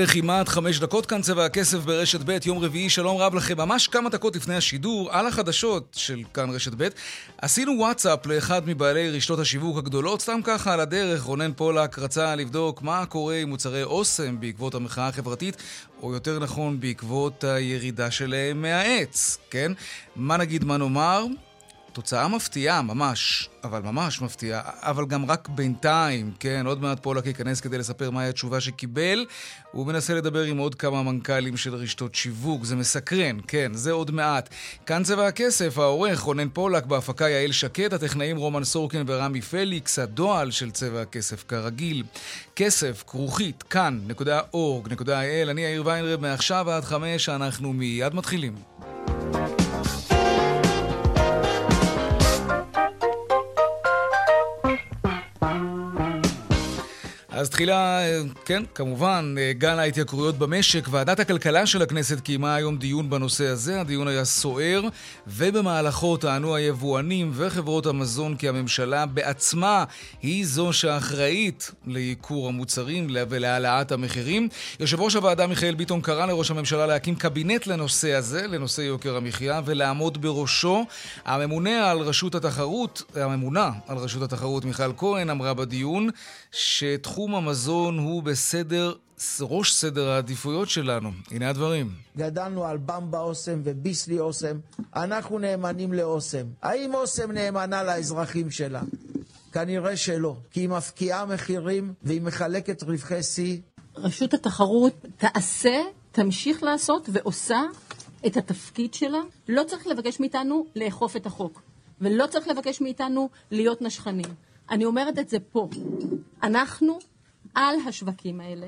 וכמעט חמש דקות כאן צבע הכסף ברשת ב', יום רביעי, שלום רב לכם. ממש כמה דקות לפני השידור, על החדשות של כאן רשת ב', עשינו וואטסאפ לאחד מבעלי רשתות השיווק הגדולות, סתם ככה על הדרך, רונן פולק רצה לבדוק מה קורה עם מוצרי אוסם בעקבות המחאה החברתית, או יותר נכון בעקבות הירידה שלהם מהעץ, כן? מה נגיד, מה נאמר? תוצאה מפתיעה, ממש, אבל ממש מפתיעה, אבל גם רק בינתיים, כן? עוד מעט פולק ייכנס כדי לספר מהי התשובה שקיבל. הוא מנסה לדבר עם עוד כמה מנכ"לים של רשתות שיווק, זה מסקרן, כן, זה עוד מעט. כאן צבע הכסף, העורך רונן פולק, בהפקה יעל שקד, הטכנאים רומן סורקין ורמי פליקס, הדועל של צבע הכסף כרגיל. כסף, כרוכית, כאן.org.il, אני יאיר ויינרב, מעכשיו עד חמש, אנחנו מיד מתחילים. אז תחילה, כן, כמובן, גל ההתייקרויות במשק. ועדת הכלכלה של הכנסת קיימה היום דיון בנושא הזה. הדיון היה סוער, ובמהלכו טענו היבואנים וחברות המזון כי הממשלה בעצמה היא זו שאחראית לייקור המוצרים ולהעלאת המחירים. יושב ראש הוועדה מיכאל ביטון קרא לראש הממשלה להקים קבינט לנושא הזה, לנושא יוקר המחיה, ולעמוד בראשו. הממונה על רשות התחרות, הממונה על רשות התחרות מיכל כהן אמרה בדיון שתחום תחום המזון הוא בסדר, ראש סדר העדיפויות שלנו. הנה הדברים. גדלנו על במבה אוסם וביסלי אוסם, אנחנו נאמנים לאוסם. האם אוסם נאמנה לאזרחים שלה? כנראה שלא, כי היא מפקיעה מחירים והיא מחלקת רווחי שיא. רשות התחרות תעשה, תמשיך לעשות ועושה את התפקיד שלה. לא צריך לבקש מאיתנו לאכוף את החוק, ולא צריך לבקש מאיתנו להיות נשכנים. אני אומרת את זה פה. אנחנו על השווקים האלה.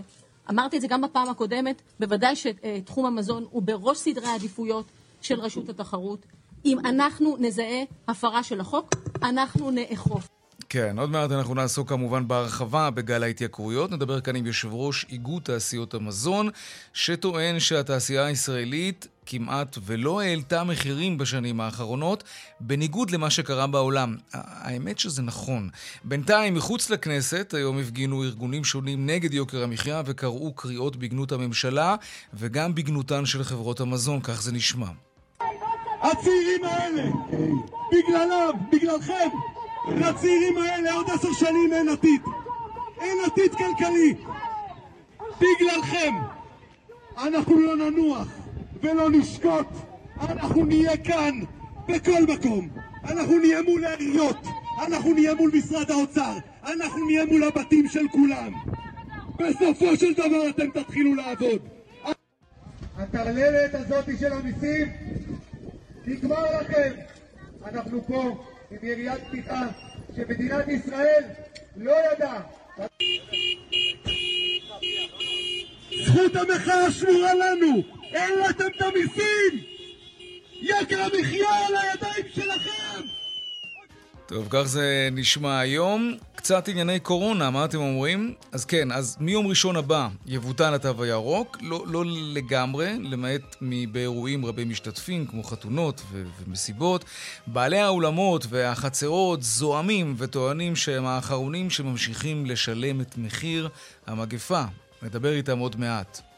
אמרתי את זה גם בפעם הקודמת, בוודאי שתחום המזון הוא בראש סדרי העדיפויות של רשות התחרות. אם אנחנו נזהה הפרה של החוק, אנחנו נאכוף. כן, עוד מעט אנחנו נעסוק כמובן בהרחבה בגל ההתייקרויות. נדבר כאן עם יושב ראש איגוד תעשיות המזון, שטוען שהתעשייה הישראלית כמעט ולא העלתה מחירים בשנים האחרונות, בניגוד למה שקרה בעולם. האמת שזה נכון. בינתיים, מחוץ לכנסת, היום הפגינו ארגונים שונים נגד יוקר המחיה וקראו קריאות בגנות הממשלה וגם בגנותן של חברות המזון, כך זה נשמע. הצעירים האלה, בגללם, בגללכם, לצעירים האלה עוד עשר שנים אין עתיד. אין עתיד כלכלי. בגללכם. אנחנו לא ננוח ולא נשקוט. אנחנו נהיה כאן בכל מקום. אנחנו נהיה מול העיריות. אנחנו נהיה מול משרד האוצר. אנחנו נהיה מול הבתים של כולם. בסופו של דבר אתם תתחילו לעבוד. הטרללת הזאת של המיסים נגמר לכם. אנחנו פה עם יריית פתיחה שמדינת ישראל לא ידעה. זכות המחאה שמורה לנו! העליתם את המיסים! יוקר המחיה על הידיים שלכם! טוב, כך זה נשמע היום. קצת ענייני קורונה, מה אתם אומרים? אז כן, אז מיום ראשון הבא יבוטל התו הירוק, לא, לא לגמרי, למעט באירועים רבי משתתפים, כמו חתונות ו- ומסיבות. בעלי האולמות והחצרות זועמים וטוענים שהם האחרונים שממשיכים לשלם את מחיר המגפה. נדבר איתם עוד מעט.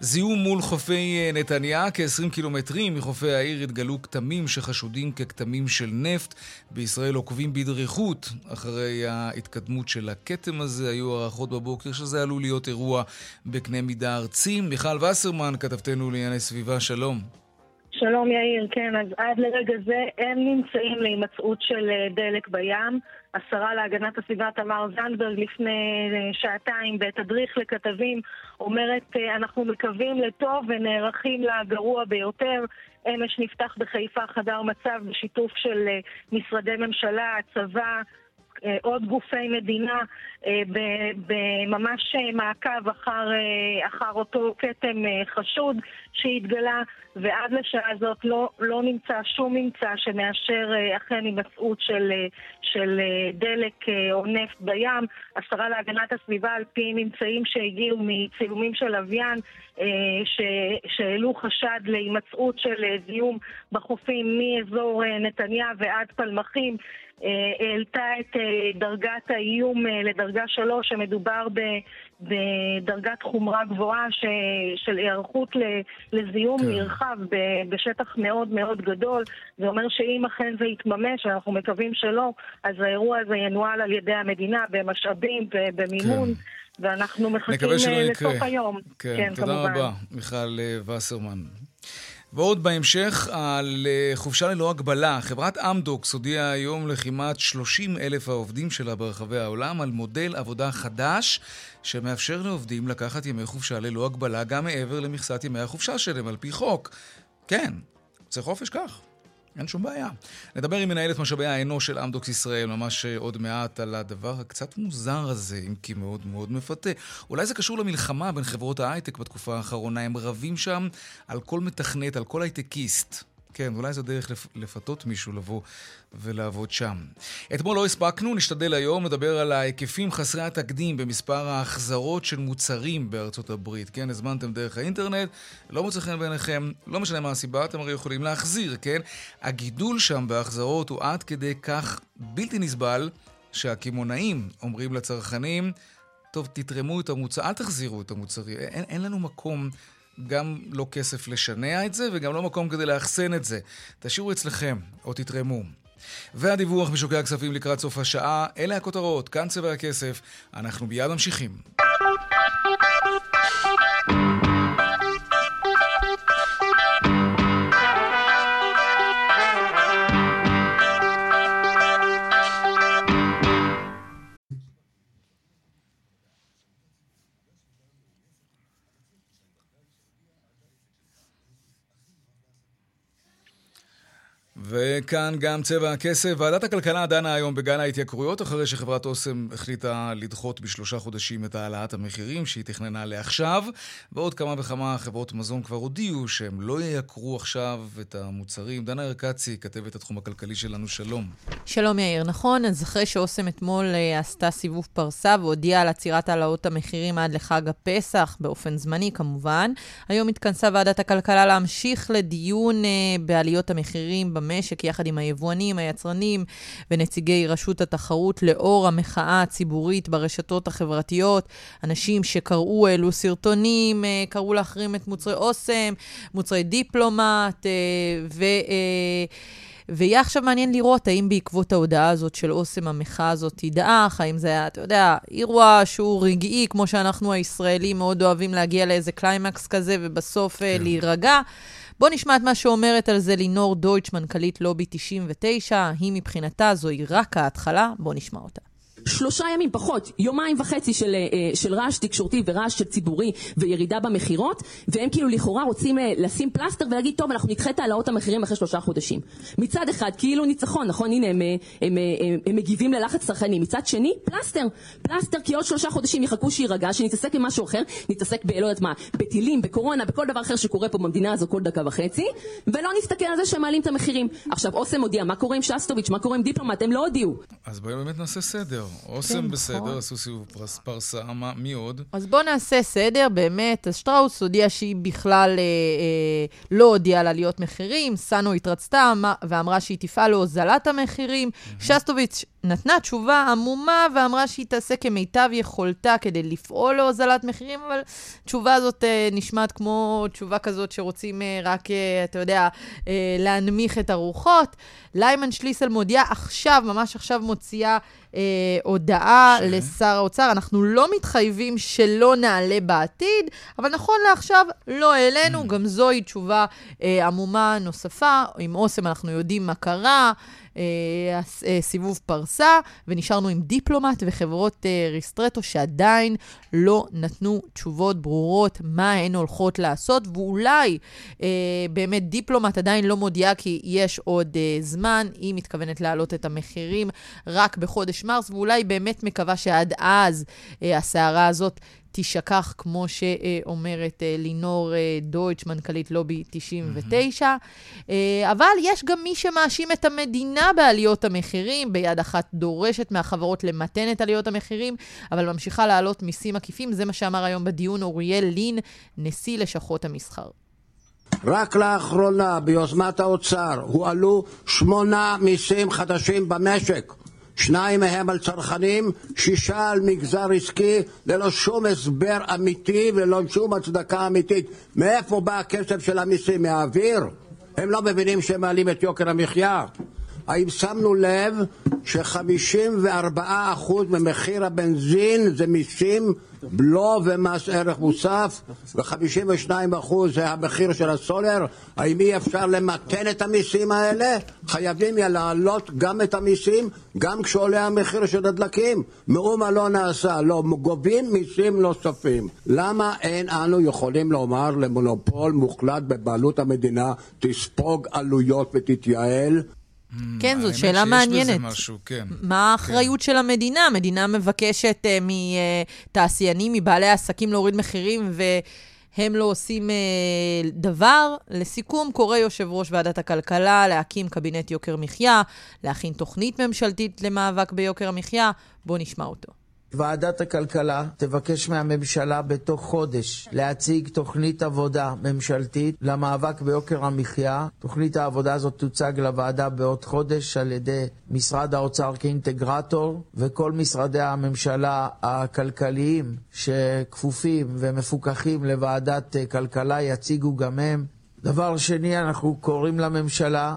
זיהום מול חופי אה, נתניה, כ-20 קילומטרים מחופי העיר התגלו כתמים שחשודים ככתמים של נפט. בישראל עוקבים בדריכות אחרי ההתקדמות של הכתם הזה. היו הערכות בבוקר שזה עלול להיות אירוע בקנה מידה ארצי. מיכל וסרמן, כתבתנו לענייני סביבה, שלום. שלום יאיר, כן, אז עד לרגע זה אין נמצאים להימצאות של אה, דלק בים. השרה להגנת הסביבה תמר זנדברג לפני אה, שעתיים בתדריך לכתבים אומרת אה, אנחנו מקווים לטוב ונערכים לגרוע ביותר. אמש נפתח בחיפה חדר מצב בשיתוף של משרדי ממשלה, הצבא, עוד גופי מדינה אה, בממש מעקב אחר, אחר אותו כתם חשוד שהתגלה, ועד לשעה הזאת לא, לא נמצא שום ממצא שמאשר אכן הימצאות של, של דלק או נפט בים. השרה להגנת הסביבה, על פי ממצאים שהגיעו מצילומים של לוויין, שהעלו חשד להימצאות של זיהום בחופים מאזור נתניה ועד פלמחים, אה, העלתה את אה, דרגת האיום אה, לדרגה שלוש, שמדובר בדרגת חומרה גבוהה של היערכות לזיהום כן. נרחב בשטח מאוד מאוד גדול. זה אומר שאם אכן זה יתממש, אנחנו מקווים שלא, אז האירוע הזה ינוהל על ידי המדינה במשאבים ובמימון. כן. ואנחנו מחכים לסוף היום. כן, כן תודה כמובן. רבה, מיכל וסרמן. ועוד בהמשך על אה, חופשה ללא הגבלה. חברת אמדוקס הודיעה היום לכמעט 30 אלף העובדים שלה ברחבי העולם על מודל עבודה חדש שמאפשר לעובדים לקחת ימי חופשה ללא הגבלה גם מעבר למכסת ימי החופשה שלהם על פי חוק. כן, זה חופש כך. אין שום בעיה. נדבר עם מנהלת משאבי האנוש של אמדוקס ישראל ממש אה, עוד מעט על הדבר הקצת מוזר הזה, אם כי מאוד מאוד מפתה. אולי זה קשור למלחמה בין חברות ההייטק בתקופה האחרונה, הם רבים שם על כל מתכנת, על כל הייטקיסט. כן, אולי זו דרך לפתות מישהו לבוא ולעבוד שם. אתמול לא הספקנו, נשתדל היום לדבר על ההיקפים חסרי התקדים במספר ההחזרות של מוצרים בארצות הברית. כן, הזמנתם דרך האינטרנט, לא מוצא חן בעיניכם, לא משנה מה הסיבה, אתם הרי יכולים להחזיר, כן? הגידול שם בהחזרות הוא עד כדי כך בלתי נסבל, שהקמעונאים אומרים לצרכנים, טוב, תתרמו את המוצר, אל תחזירו את המוצרים, אין, אין לנו מקום גם לא כסף לשנע את זה, וגם לא מקום כדי לאחסן את זה. תשאירו אצלכם, או תתרמו. והדיווח משוקי הכספים לקראת סוף השעה, אלה הכותרות, כאן צבע הכסף. אנחנו מיד ממשיכים. וכאן גם צבע הכסף. ועדת הכלכלה דנה היום בגן ההתייקרויות, אחרי שחברת אוסם החליטה לדחות בשלושה חודשים את העלאת המחירים שהיא תכננה לעכשיו. ועוד כמה וכמה חברות מזון כבר הודיעו שהם לא ייקרו עכשיו את המוצרים. דנה ארקצי, כתבת התחום הכלכלי שלנו, שלום. שלום יאיר, נכון, אז אחרי שאוסם אתמול uh, עשתה סיבוב פרסה והודיעה על עצירת העלאות המחירים עד לחג הפסח, באופן זמני כמובן, היום התכנסה ועדת הכלכלה להמשיך לדיון אה, בעליות המחירים במשק. המשק יחד עם היבואנים, היצרנים ונציגי רשות התחרות לאור המחאה הציבורית ברשתות החברתיות. אנשים שקראו, העלו סרטונים, אה, קראו להחרים את מוצרי אוסם, מוצרי דיפלומט, אה, ו... אה, ויהיה עכשיו מעניין לראות האם בעקבות ההודעה הזאת של אוסם המחאה הזאת תדעך, האם זה היה, אתה יודע, אירוע שהוא רגעי, כמו שאנחנו הישראלים מאוד אוהבים להגיע לאיזה קליימקס כזה, ובסוף כן. להירגע. בואו נשמע את מה שאומרת על זה לינור דויטש, מנכ"לית לובי 99. היא מבחינתה זוהי רק ההתחלה. בואו נשמע אותה. שלושה ימים פחות, יומיים וחצי של, אה, של רעש תקשורתי ורעש של ציבורי וירידה במכירות, והם כאילו לכאורה רוצים אה, לשים פלסטר ולהגיד, טוב, אנחנו נדחה את העלאות המחירים אחרי שלושה חודשים. מצד אחד, כאילו ניצחון, נכון? הנה, הם, הם, הם, הם, הם מגיבים ללחץ צרכני. מצד שני, פלסטר. פלסטר, כי עוד שלושה חודשים יחכו שיירגע, שנתעסק במשהו אחר, נתעסק ב... לא יודעת מה, בטילים, בקורונה, בכל דבר אחר שקורה פה במדינה הזו כל דקה וחצי, ולא נסתכל על זה שהם מעלים את המחירים. עכשיו, אוסם הודיע, מה קורה עם שסטוביץ', מה קורה עם דיפלומט, הם לא הודיעו. אז בואי באמת נעשה סדר. אוסם כן, בסדר, נכון. עשו סיבוב פרסה, מי עוד? אז בואו נעשה סדר, באמת. אז שטראוס הודיעה שהיא בכלל אה, אה, לא הודיעה על עליות מחירים, סאנו התרצתה ואמרה שהיא תפעל להוזלת המחירים. שסטוביץ' נתנה תשובה עמומה ואמרה שהיא תעשה כמיטב יכולתה כדי לפעול להוזלת מחירים, אבל התשובה הזאת אה, נשמעת כמו תשובה כזאת שרוצים אה, רק, אה, אתה יודע, אה, להנמיך את הרוחות. ליימן שליסל מודיעה עכשיו, ממש עכשיו מוציאה אה, הודעה ש... לשר האוצר. אנחנו לא מתחייבים שלא נעלה בעתיד, אבל נכון לעכשיו לא העלינו. Mm. גם זוהי תשובה אה, עמומה נוספה. עם אוסם אנחנו יודעים מה קרה. אה, אה, סיבוב פרסה, ונשארנו עם דיפלומט וחברות אה, ריסטרטו שעדיין לא נתנו תשובות ברורות מה הן הולכות לעשות, ואולי באמת דיפלומט עדיין לא מודיעה כי יש עוד זמן, היא מתכוונת להעלות את המחירים רק בחודש מרס, ואולי באמת מקווה שעד אז הסערה הזאת תישכח, כמו שאומרת אה, לינור אה, דויטש, מנכ"לית לובי 99. אה, אבל יש גם מי שמאשים את המדינה בעליות המחירים, ביד אחת דורשת מהחברות למתן את עליות המחירים, אבל ממשיכה להעלות מיסים עקיפים. זה מה שאמר היום בדיון אוריאל לין, נשיא לשכות המסחר. רק לאחרונה, ביוזמת האוצר, הועלו שמונה מיסים חדשים במשק. שניים מהם על צרכנים, שישה על מגזר עסקי, ללא שום הסבר אמיתי וללא שום הצדקה אמיתית. מאיפה בא הכסף של המיסים? מהאוויר? הם לא מבינים שהם מעלים את יוקר המחיה. האם שמנו לב ש-54% ממחיר הבנזין זה מיסים, בלו ומס ערך מוסף, ו-52% זה המחיר של הסולר? האם אי אפשר למתן את המיסים האלה? חייבים להעלות גם את המיסים, גם כשעולה המחיר של הדלקים. מאומה לא נעשה, לא, גובים מיסים נוספים. למה אין אנו יכולים לומר למונופול מוחלט בבעלות המדינה, תספוג עלויות ותתייעל? כן, זאת האמת שאלה שיש מעניינת. בזה משהו, כן. מה האחריות של המדינה? המדינה מבקשת uh, מתעשיינים, מבעלי עסקים להוריד מחירים, והם לא עושים uh, דבר. לסיכום, קורא יושב ראש ועדת הכלכלה להקים קבינט יוקר מחיה, להכין תוכנית ממשלתית למאבק ביוקר המחיה. בואו נשמע אותו. ועדת הכלכלה תבקש מהממשלה בתוך חודש להציג תוכנית עבודה ממשלתית למאבק ביוקר המחיה. תוכנית העבודה הזאת תוצג לוועדה בעוד חודש על ידי משרד האוצר כאינטגרטור וכל משרדי הממשלה הכלכליים שכפופים ומפוקחים לוועדת כלכלה יציגו גם הם. דבר שני, אנחנו קוראים לממשלה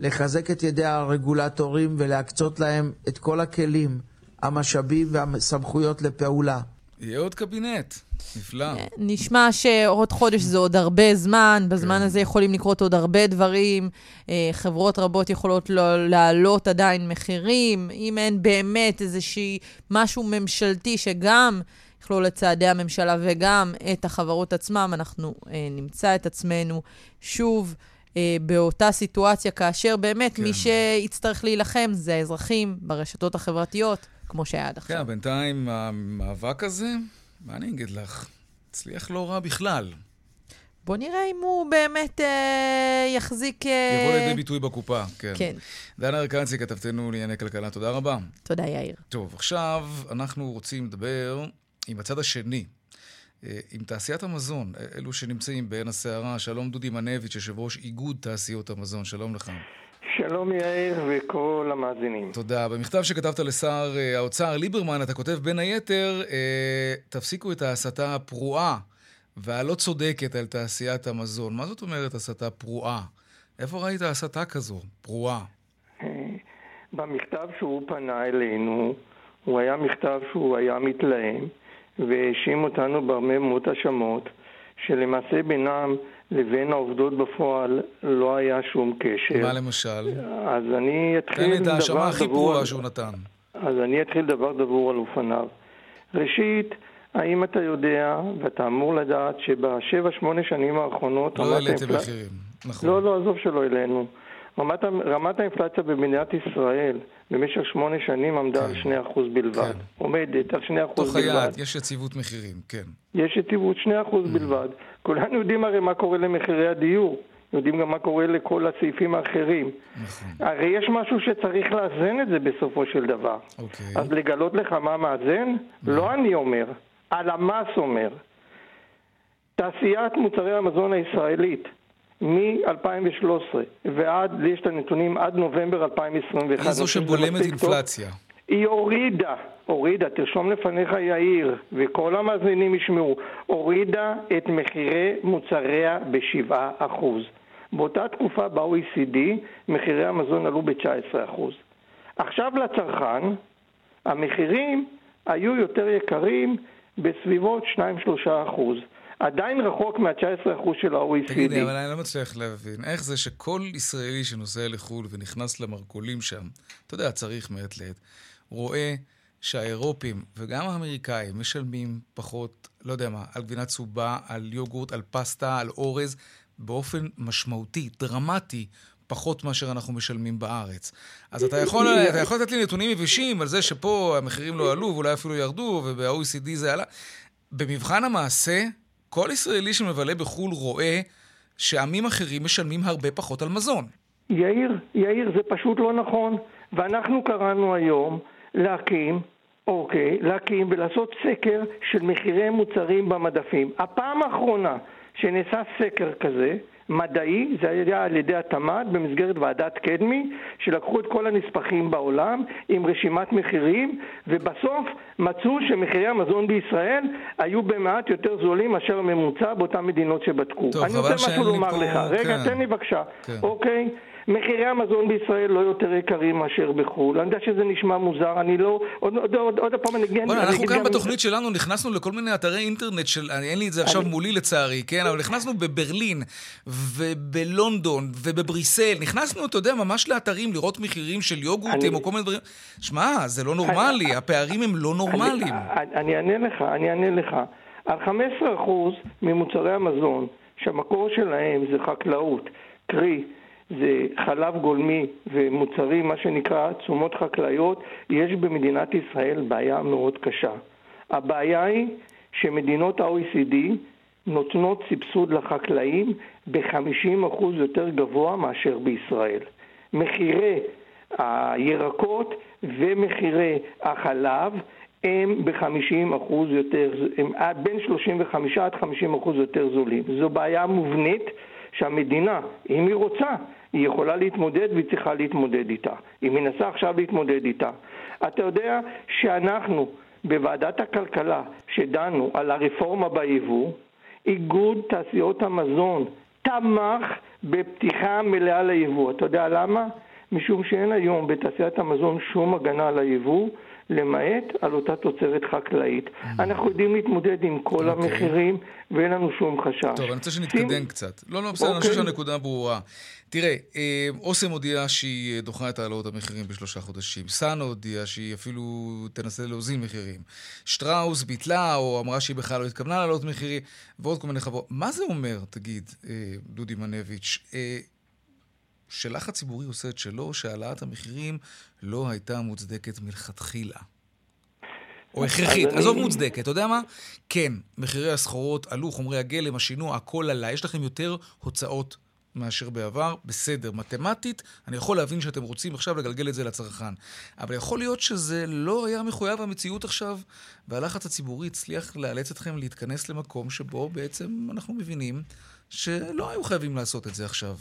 לחזק את ידי הרגולטורים ולהקצות להם את כל הכלים המשאבים והסמכויות לפעולה. יהיה עוד קבינט, נפלא. נשמע שעוד חודש זה עוד הרבה זמן, בזמן כן. הזה יכולים לקרות עוד הרבה דברים. אה, חברות רבות יכולות לא- להעלות עדיין מחירים. אם אין באמת איזושהי משהו ממשלתי שגם יכלול את צעדי הממשלה וגם את החברות עצמם, אנחנו אה, נמצא את עצמנו שוב. אה, באותה סיטואציה, כאשר באמת כן. מי שיצטרך להילחם זה האזרחים ברשתות החברתיות, כמו שהיה עד עכשיו. כן, בינתיים המאבק הזה, מה אני אגיד לך? הצליח לא רע בכלל. בוא נראה אם הוא באמת אה, יחזיק... אה, יבוא לידי ביטוי בקופה, כן. כן. דנה ארקצי, כתבתנו לענייני כלכלה, תודה רבה. תודה, יאיר. טוב, עכשיו אנחנו רוצים לדבר עם הצד השני, אה, עם תעשיית המזון, אה, אלו שנמצאים בעין הסערה. שלום דודי מנביץ', יושב ראש איגוד תעשיות המזון, שלום לך. שלום יאיר וכל המאזינים. תודה. במכתב שכתבת לשר אה, האוצר ליברמן, אתה כותב בין היתר, אה, תפסיקו את ההסתה הפרועה והלא צודקת על תעשיית המזון. מה זאת אומרת הסתה פרועה? איפה ראית הסתה כזו, פרועה? אה, במכתב שהוא פנה אלינו, הוא היה מכתב שהוא היה מתלהם והאשים אותנו בהרבה מאוד האשמות שלמעשה בינם לבין העובדות בפועל לא היה שום קשר. מה למשל? אז אני תן אתחיל לי את ההאשמה דבר הכי דבור פרועה על- שהוא נתן. אז אני אתחיל דבר דבור על אופניו. ראשית, האם אתה יודע, ואתה אמור לדעת, שבשבע, שמונה שנים האחרונות... לא העליתם מחירים, נכון. לא, לא, עזוב שלא העלינו. רמת, רמת האינפלציה במדינת ישראל במשך שמונה שנים עמדה על 2% בלבד. כן. עומדת על 2% תוך בלבד. היעד, יש יציבות מחירים, כן. יש יציבות 2% Mm. בלבד. כולנו יודעים הרי מה קורה למחירי הדיור. יודעים גם מה קורה לכל הסעיפים האחרים. נכון. הרי יש משהו שצריך לאזן את זה בסופו של דבר. אוקיי. אז לגלות לך מה מאזן? לא אני אומר, הלמ"ס אומר. תעשיית מוצרי המזון הישראלית, מ-2013 ועד, לי יש את הנתונים עד נובמבר 2021. היא זו אני חושב שזה שבולמת טוב. אינפלציה. היא הורידה, הורידה, תרשום לפניך יאיר, וכל המאזינים ישמעו, הורידה את מחירי מוצריה ב-7%. באותה תקופה ב-OECD מחירי המזון עלו ב-19%. עכשיו לצרכן, המחירים היו יותר יקרים בסביבות 2-3%. עדיין רחוק מה-19% של ה-OECD. תגידי, אבל אני לא מצליח להבין, איך זה שכל ישראלי שנוסע לחו"ל ונכנס למרכולים שם, אתה יודע, צריך מעת לעת, רואה שהאירופים וגם האמריקאים משלמים פחות, לא יודע מה, על גבינה צהובה, על יוגורט, על פסטה, על אורז, באופן משמעותי, דרמטי, פחות מאשר אנחנו משלמים בארץ. אז אתה יכול, אתה יכול לתת לי נתונים יבשים על זה שפה המחירים לא עלו ואולי אפילו ירדו, וב-OECD זה עלה. במבחן המעשה, כל ישראלי שמבלה בחו"ל רואה שעמים אחרים משלמים הרבה פחות על מזון. יאיר, יאיר, זה פשוט לא נכון. ואנחנו קראנו היום להקים, אוקיי, להקים ולעשות סקר של מחירי מוצרים במדפים. הפעם האחרונה שנעשה סקר כזה, מדעי, זה היה על ידי התמ"ת במסגרת ועדת קדמי, שלקחו את כל הנספחים בעולם עם רשימת מחירים, ובסוף מצאו שמחירי המזון בישראל היו במעט יותר זולים מאשר הממוצע באותן מדינות שבדקו. טוב, אני רוצה משהו לומר פה- לך. רגע, כן. תן לי בבקשה. כן. אוקיי? מחירי המזון בישראל לא יותר יקרים מאשר בחו"ל. אני יודע שזה נשמע מוזר, אני לא... עוד, עוד, עוד, עוד פעם אני אגיד... בוא'נה, אני אנחנו אגיד גם בתוכנית שלנו נכנסנו לכל מיני אתרי אינטרנט של, אני- אין לי את זה עכשיו מולי לצערי, כן? אבל נכנסנו בברלין ובלונדון ובבריסל, נכנסנו, אתה יודע, ממש לאתרים לראות מחירים של יוגורטים אני- או כל מיני דברים. שמע, זה לא נורמלי, הפערים הם לא נורמליים. אני, אני אענה לך, אני אענה לך. על 15% ממוצרי המזון, שהמקור שלהם זה חקלאות, קרי, זה חלב גולמי ומוצרים, מה שנקרא תשומות חקלאיות, יש במדינת ישראל בעיה מאוד קשה. הבעיה היא שמדינות ה-OECD נותנות סבסוד לחקלאים ב-50% יותר גבוה מאשר בישראל. מחירי הירקות ומחירי החלב הם ב-50% יותר, הם בין 35 עד 50% יותר זולים. זו בעיה מובנית שהמדינה, אם היא רוצה, היא יכולה להתמודד והיא צריכה להתמודד איתה. היא מנסה עכשיו להתמודד איתה. אתה יודע שאנחנו בוועדת הכלכלה, שדנו על הרפורמה ביבוא, איגוד תעשיות המזון תמך בפתיחה מלאה ליבוא. אתה יודע למה? משום שאין היום בתעשיית המזון שום הגנה על היבוא, למעט על אותה תוצרת חקלאית. אנחנו יודעים להתמודד עם כל אוקיי. המחירים ואין לנו שום חשש. טוב, אני רוצה שנתקדם קצת. לא, לא, בסדר, אני חושב אוקיי. שהנקודה ברורה. תראה, אה, אוסם הודיעה שהיא אה, דוחה את העלאות המחירים בשלושה חודשים. סאנה הודיעה שהיא אפילו תנסה להוזיל מחירים. שטראוס ביטלה, או אמרה שהיא בכלל לא התכוונה להעלות מחירים, ועוד כל מיני חברות. מה זה אומר, תגיד, אה, דודי מנביץ', שלחץ ציבורי עושה את שלו, שהעלאת המחירים לא הייתה מוצדקת מלכתחילה? או הכרחית, אני- עזוב מוצדקת, אתה יודע מה? כן, מחירי הסחורות עלו, חומרי הגלם, השינוע, הכל עלה. יש לכם יותר הוצאות מאשר בעבר, בסדר. מתמטית, אני יכול להבין שאתם רוצים עכשיו לגלגל את זה לצרכן. אבל יכול להיות שזה לא היה מחויב המציאות עכשיו, והלחץ הציבורי הצליח לאלץ אתכם להתכנס למקום שבו בעצם אנחנו מבינים שלא היו חייבים לעשות את זה עכשיו.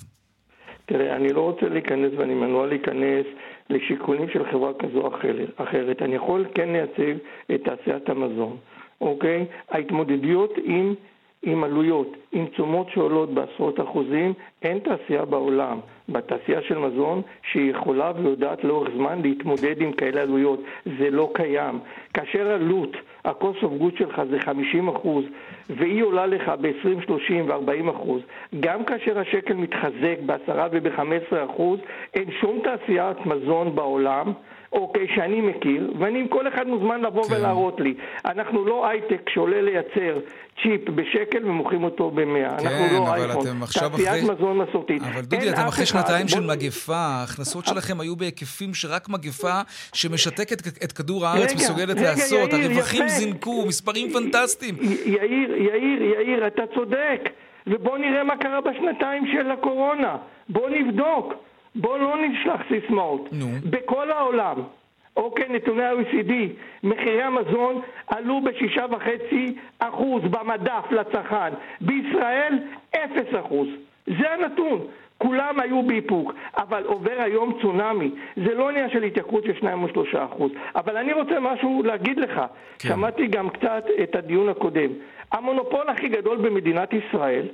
תראה, אני לא רוצה להיכנס ואני מנוע להיכנס לשיקולים של חברה כזו או אחרת-. אני יכול כן לייצג את תעשיית המזון, אוקיי? ההתמודדויות עם, עם עלויות, עם תשומות שעולות בעשרות אחוזים, אין תעשייה בעולם, בתעשייה של מזון, שהיא יכולה ויודעת לאורך זמן להתמודד עם כאלה עלויות. זה לא קיים. כאשר עלות, ה-cost of good שלך זה 50 אחוז, והיא עולה לך ב-20, 30 ו-40 אחוז, גם כאשר השקל מתחזק ב-10 וב-15 אחוז, אין שום תעשיית מזון בעולם, אוקיי, שאני מכיר, ואני, כל אחד מוזמן לבוא כן. ולהראות לי. אנחנו לא הייטק שעולה לייצר צ'יפ בשקל ומוכרים אותו ב-100. אנחנו כן, לא אבל אייפון. אתם עכשיו תעשיית אחרי- מזון מסורתית. אבל דודי, אתם אחרי שנתיים של בוא- מגפה, ההכנסות שלכם היו בהיקפים שרק מגפה שמשתקת את כדור הארץ רגע, מסוגלת רגע, לעשות. יאיר, הרווחים יפה. זינקו, מספרים פנטסטיים. יאיר, יאיר, יאיר, אתה צודק. ובוא נראה מה קרה בשנתיים של הקורונה. בוא נבדוק. בוא לא נשלח סיסמאות. נו. בכל העולם, אוקיי, נתוני ה-OECD, מחירי המזון עלו בשישה וחצי אחוז במדף לצרכן. בישראל, אפס אחוז. זה הנתון. כולם היו באיפוק, אבל עובר היום צונאמי. זה לא עניין של התייקרות של 2 או 3 אחוז. אבל אני רוצה משהו להגיד לך. כן. שמעתי גם קצת את הדיון הקודם. המונופול הכי גדול במדינת ישראל,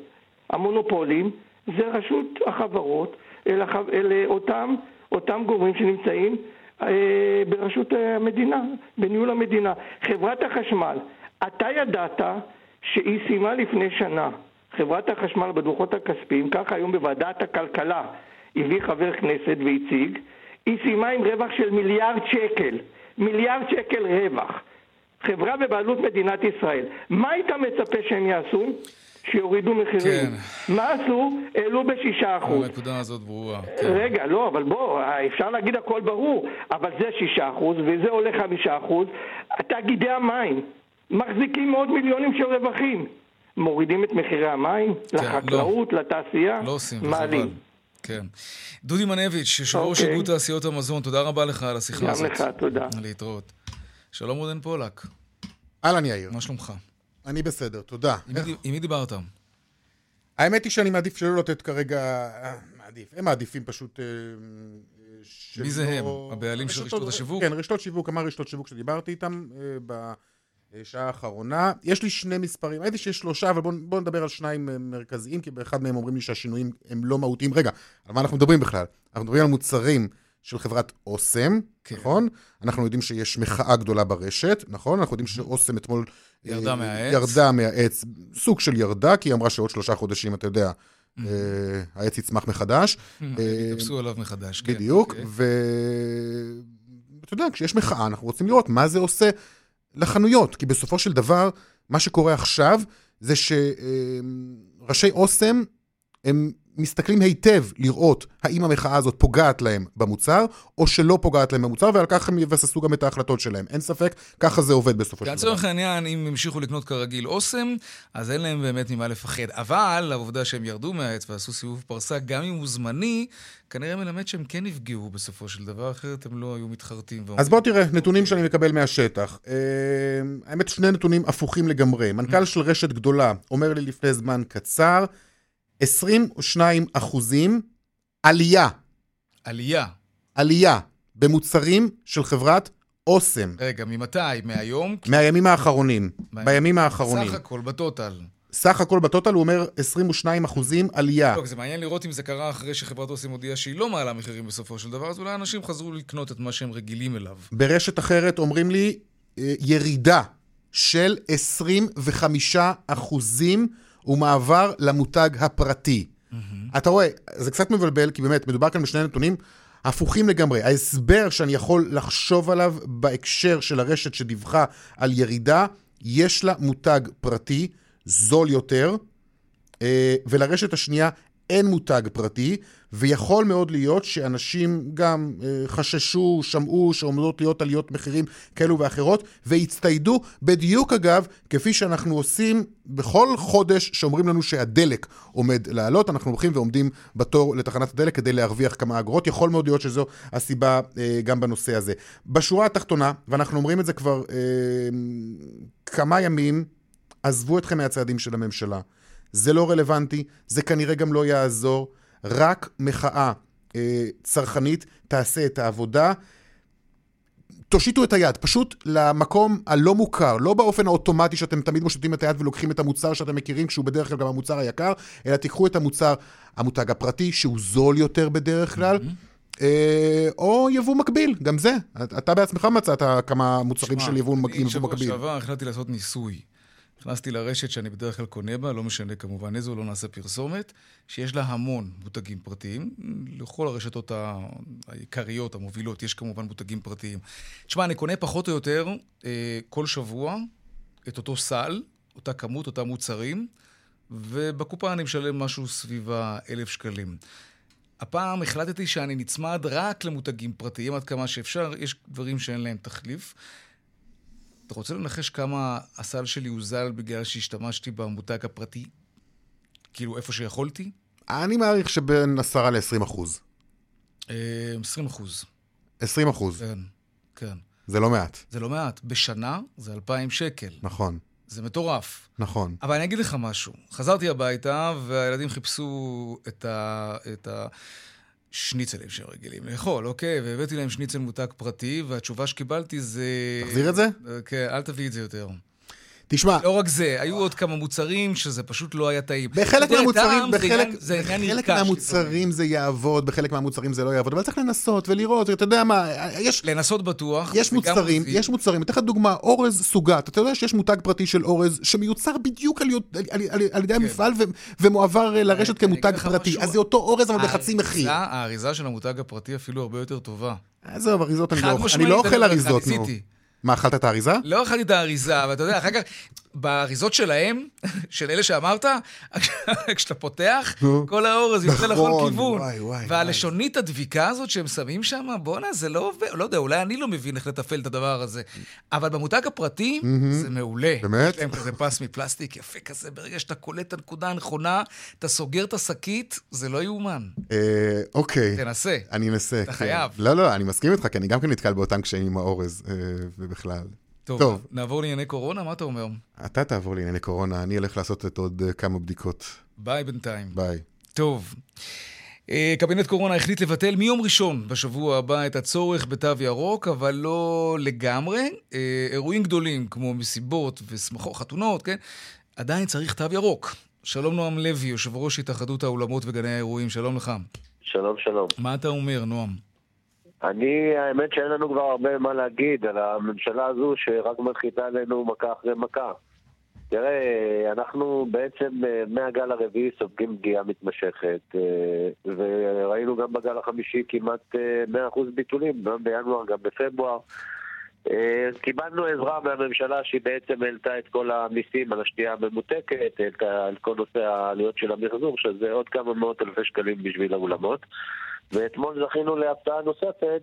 המונופולים, זה רשות החברות, אלה, ח- אלה אותם, אותם גורמים שנמצאים אה, בראשות המדינה, בניהול המדינה. חברת החשמל, אתה ידעת שהיא סיימה לפני שנה. חברת החשמל בדוחות הכספיים, כך היום בוועדת הכלכלה הביא חבר כנסת והציג, היא סיימה עם רווח של מיליארד שקל. מיליארד שקל רווח. חברה בבעלות מדינת ישראל. מה היית מצפה שהם יעשו? שיורידו מחירים. כן. מה עשו? העלו בשישה אחוז. הנקודה הזאת ברורה. כן. רגע, לא, אבל בוא, אפשר להגיד הכל ברור, אבל זה שישה אחוז וזה עולה חמישה אחוז. תאגידי המים מחזיקים מאות מיליונים של רווחים. מורידים את מחירי המים לחקלאות, לתעשייה, לא עושים, מעלים. כן. דודי מנביץ', יושב ראש אוקיי. איגוד תעשיות המזון, תודה רבה לך על השיחה גם הזאת. לך, תודה. להתראות. שלום רודן פולק, אהלן יאיר. מה שלומך? אני בסדר, תודה. עם מי- עם מי דיברת? האמת היא שאני מעדיף שלא לתת כרגע... אה, מעדיף. הם מעדיפים פשוט... אה, שלא- מי זה הם? הבעלים של רשתות השיווק? כן, רשתות שיווק, כמה רשתות שיווק שדיברתי איתם אה, בשעה האחרונה. יש לי שני מספרים, הייתי שיש שלושה, אבל בואו בוא נדבר על שניים מרכזיים, כי באחד מהם אומרים לי שהשינויים הם לא מהותיים. רגע, על מה אנחנו מדברים בכלל? אנחנו מדברים על מוצרים של חברת אוסם, כן. נכון? אנחנו יודעים שיש מחאה גדולה ברשת, נכון? אנחנו יודעים שאוסם אתמול... אה, ירדה מהעץ. ירדה מהעץ, סוג של ירדה, כי היא אמרה שעוד שלושה חודשים, אתה יודע, אה, העץ יצמח מחדש. אה, התאפסו עליו מחדש, כן. בדיוק, אוקיי. ואתה יודע, כשיש מחאה, אנחנו רוצים לראות מה זה עושה לחנויות, כי בסופו של דבר, מה שקורה עכשיו, זה שראשי אוסם, הם מסתכלים היטב לראות האם המחאה הזאת פוגעת להם במוצר, או שלא פוגעת להם במוצר, ועל כך הם יבססו גם את ההחלטות שלהם. אין ספק, ככה זה עובד בסופו של דבר. לצורך העניין, אם המשיכו לקנות כרגיל אוסם, אז אין להם באמת ממה לפחד. אבל העובדה שהם ירדו מהעץ ועשו סיבוב פרסה, גם אם הוא זמני, כנראה מלמד שהם כן נפגעו בסופו של דבר, אחרת הם לא היו מתחרטים. אז בוא תראה, נתונים שאני מקבל מהשטח. אה, האמת, שני נתונים הפוכים לגמרי. מנכ"ל של רשת גדולה אומר לי לפני זמן קצר, 22 אחוזים עלייה, עלייה. עלייה במוצרים של חברת אוסם. רגע, ממתי? מהיום? מהימים האחרונים. מה- בימים האחרונים. סך הכל, בטוטל. סך הכל בטוטל הוא אומר 22 אחוזים עלייה. לא, זה מעניין לראות אם זה קרה אחרי שחברת אוסם הודיעה שהיא לא מעלה מחירים בסופו של דבר, אז אולי אנשים חזרו לקנות את מה שהם רגילים אליו. ברשת אחרת אומרים לי אה, ירידה של 25 אחוזים ומעבר למותג הפרטי. אתה רואה, זה קצת מבלבל, כי באמת, מדובר כאן בשני נתונים הפוכים לגמרי. ההסבר שאני יכול לחשוב עליו בהקשר של הרשת שדיווחה על ירידה, יש לה מותג פרטי, זול יותר, אה, ולרשת השנייה אין מותג פרטי, ויכול מאוד להיות שאנשים גם אה, חששו, שמעו שעומדות להיות עליות מחירים כאלו ואחרות, והצטיידו בדיוק אגב, כפי שאנחנו עושים בכל חודש שאומרים לנו שהדלק עומד לעלות, אנחנו הולכים ועומדים בתור לתחנת הדלק כדי להרוויח כמה אגורות, יכול מאוד להיות שזו הסיבה אה, גם בנושא הזה. בשורה התחתונה, ואנחנו אומרים את זה כבר אה, כמה ימים, עזבו אתכם מהצעדים של הממשלה. זה לא רלוונטי, זה כנראה גם לא יעזור. רק מחאה אה, צרכנית תעשה את העבודה. תושיטו את היד, פשוט למקום הלא מוכר, לא באופן האוטומטי שאתם תמיד מושיטים את היד ולוקחים את המוצר שאתם מכירים, כשהוא בדרך כלל גם המוצר היקר, אלא תיקחו את המוצר, המותג הפרטי, שהוא זול יותר בדרך כלל, אה, או יבוא מקביל, גם זה. אתה בעצמך מצאת כמה מוצרים של יבוא יבוא שבוע מקביל. שעבר החלטתי לעשות ניסוי. נכנסתי לרשת שאני בדרך כלל קונה בה, לא משנה כמובן איזו, לא נעשה פרסומת, שיש לה המון מותגים פרטיים. לכל הרשתות העיקריות, המובילות, יש כמובן מותגים פרטיים. תשמע, אני קונה פחות או יותר אה, כל שבוע את אותו סל, אותה כמות, אותם מוצרים, ובקופה אני משלם משהו סביב ה-1,000 שקלים. הפעם החלטתי שאני נצמד רק למותגים פרטיים עד כמה שאפשר, יש דברים שאין להם תחליף. אתה רוצה לנחש כמה הסל שלי הוזל בגלל שהשתמשתי במותג הפרטי? כאילו, איפה שיכולתי? אני מעריך שבין 10 ל-20 אחוז. אה, 20 אחוז. 20 אחוז. כן, כן. זה לא מעט. זה לא מעט. בשנה זה 2,000 שקל. נכון, זה מטורף. נכון. אבל אני אגיד לך משהו. חזרתי הביתה, והילדים חיפשו את, ה... את השניצלים שהם רגילים לאכול, אוקיי? והבאתי להם שניצל מותג פרטי, והתשובה שקיבלתי זה... תחזיר את זה? כן, אל תביא את זה יותר. תשמע, לא רק זה, היו עוד כמה מוצרים שזה פשוט לא היה טעים. בחלק מהמוצרים, בחלק, בחלק. מהמוצרים זה יעבוד, בחלק מהמוצרים זה לא יעבוד, אבל צריך לנסות ולראות, אתה יודע מה, יש... לנסות בטוח. יש מוצרים. יש מוצרים, אתן לך דוגמה, אורז סוגת, אתה יודע שיש מותג פרטי של אורז שמיוצר בדיוק על, ידי המפעל ו, ומועבר אה, לרשת כן. כמותג פרטי. אז זה אותו אורז אבל בחצי מחיר. האריזה- של המותג הפרטי אפילו הרבה יותר טובה. עזוב, אריזות אני לא אוכל, אני לא אוכל אריזות, נו. מה, אכלת את האריזה? לא אכלתי את האריזה, אבל אתה יודע, אחר כך, באריזות שלהם, של אלה שאמרת, כשאתה פותח. כל האורז יוצא לכל נכון, כיוון. והלשונית הדביקה הזאת שהם שמים שם, בואנה, זה לא עובד, לא יודע, אולי אני לא מבין איך לתפעל את הדבר הזה. אבל במותג הפרטי, זה מעולה. באמת? יש להם כזה פס מפלסטיק יפה כזה, ברגע שאתה קולט את הנקודה הנכונה, אתה סוגר את השקית, זה לא יאומן. אה, אוקיי. תנסה. אני אנסה. אתה כן. חייב. לא, לא, אני מסכים איתך, כי אני גם כן נתקל באותם קשיים עם האורז, ובכלל. טוב, טוב. נעבור לענייני קורונה, מה אתה אומר? אתה תעבור לענייני קורונה, אני אלך לעשות את עוד אה, כמה בדיקות. ביי בינתיים. ביי. טוב. אה, קבינט קורונה החליט לבטל מיום ראשון בשבוע הבא את הצורך בתו ירוק, אבל לא לגמרי. אה, אירועים גדולים כמו מסיבות ושמחות, חתונות, כן? עדיין צריך תו ירוק. שלום נועם לוי, יושב ראש התאחדות האולמות וגני האירועים, שלום לך. שלום, שלום. מה אתה אומר, נועם? אני, האמת שאין לנו כבר הרבה מה להגיד על הממשלה הזו שרק מנחיתה עלינו מכה אחרי מכה. תראה, אנחנו בעצם אה, מהגל הרביעי סופגים פגיעה מתמשכת, אה, וראינו גם בגל החמישי כמעט אה, 100% ביטולים, גם בינואר, גם בפברואר. אה, קיבלנו עזרה מהממשלה שהיא בעצם העלתה את כל המיסים על השתייה הממותקת, העלתה על כל נושא העלויות של המחזור, שזה עוד כמה מאות אלפי שקלים בשביל האולמות. ואתמול זכינו להפתעה נוספת,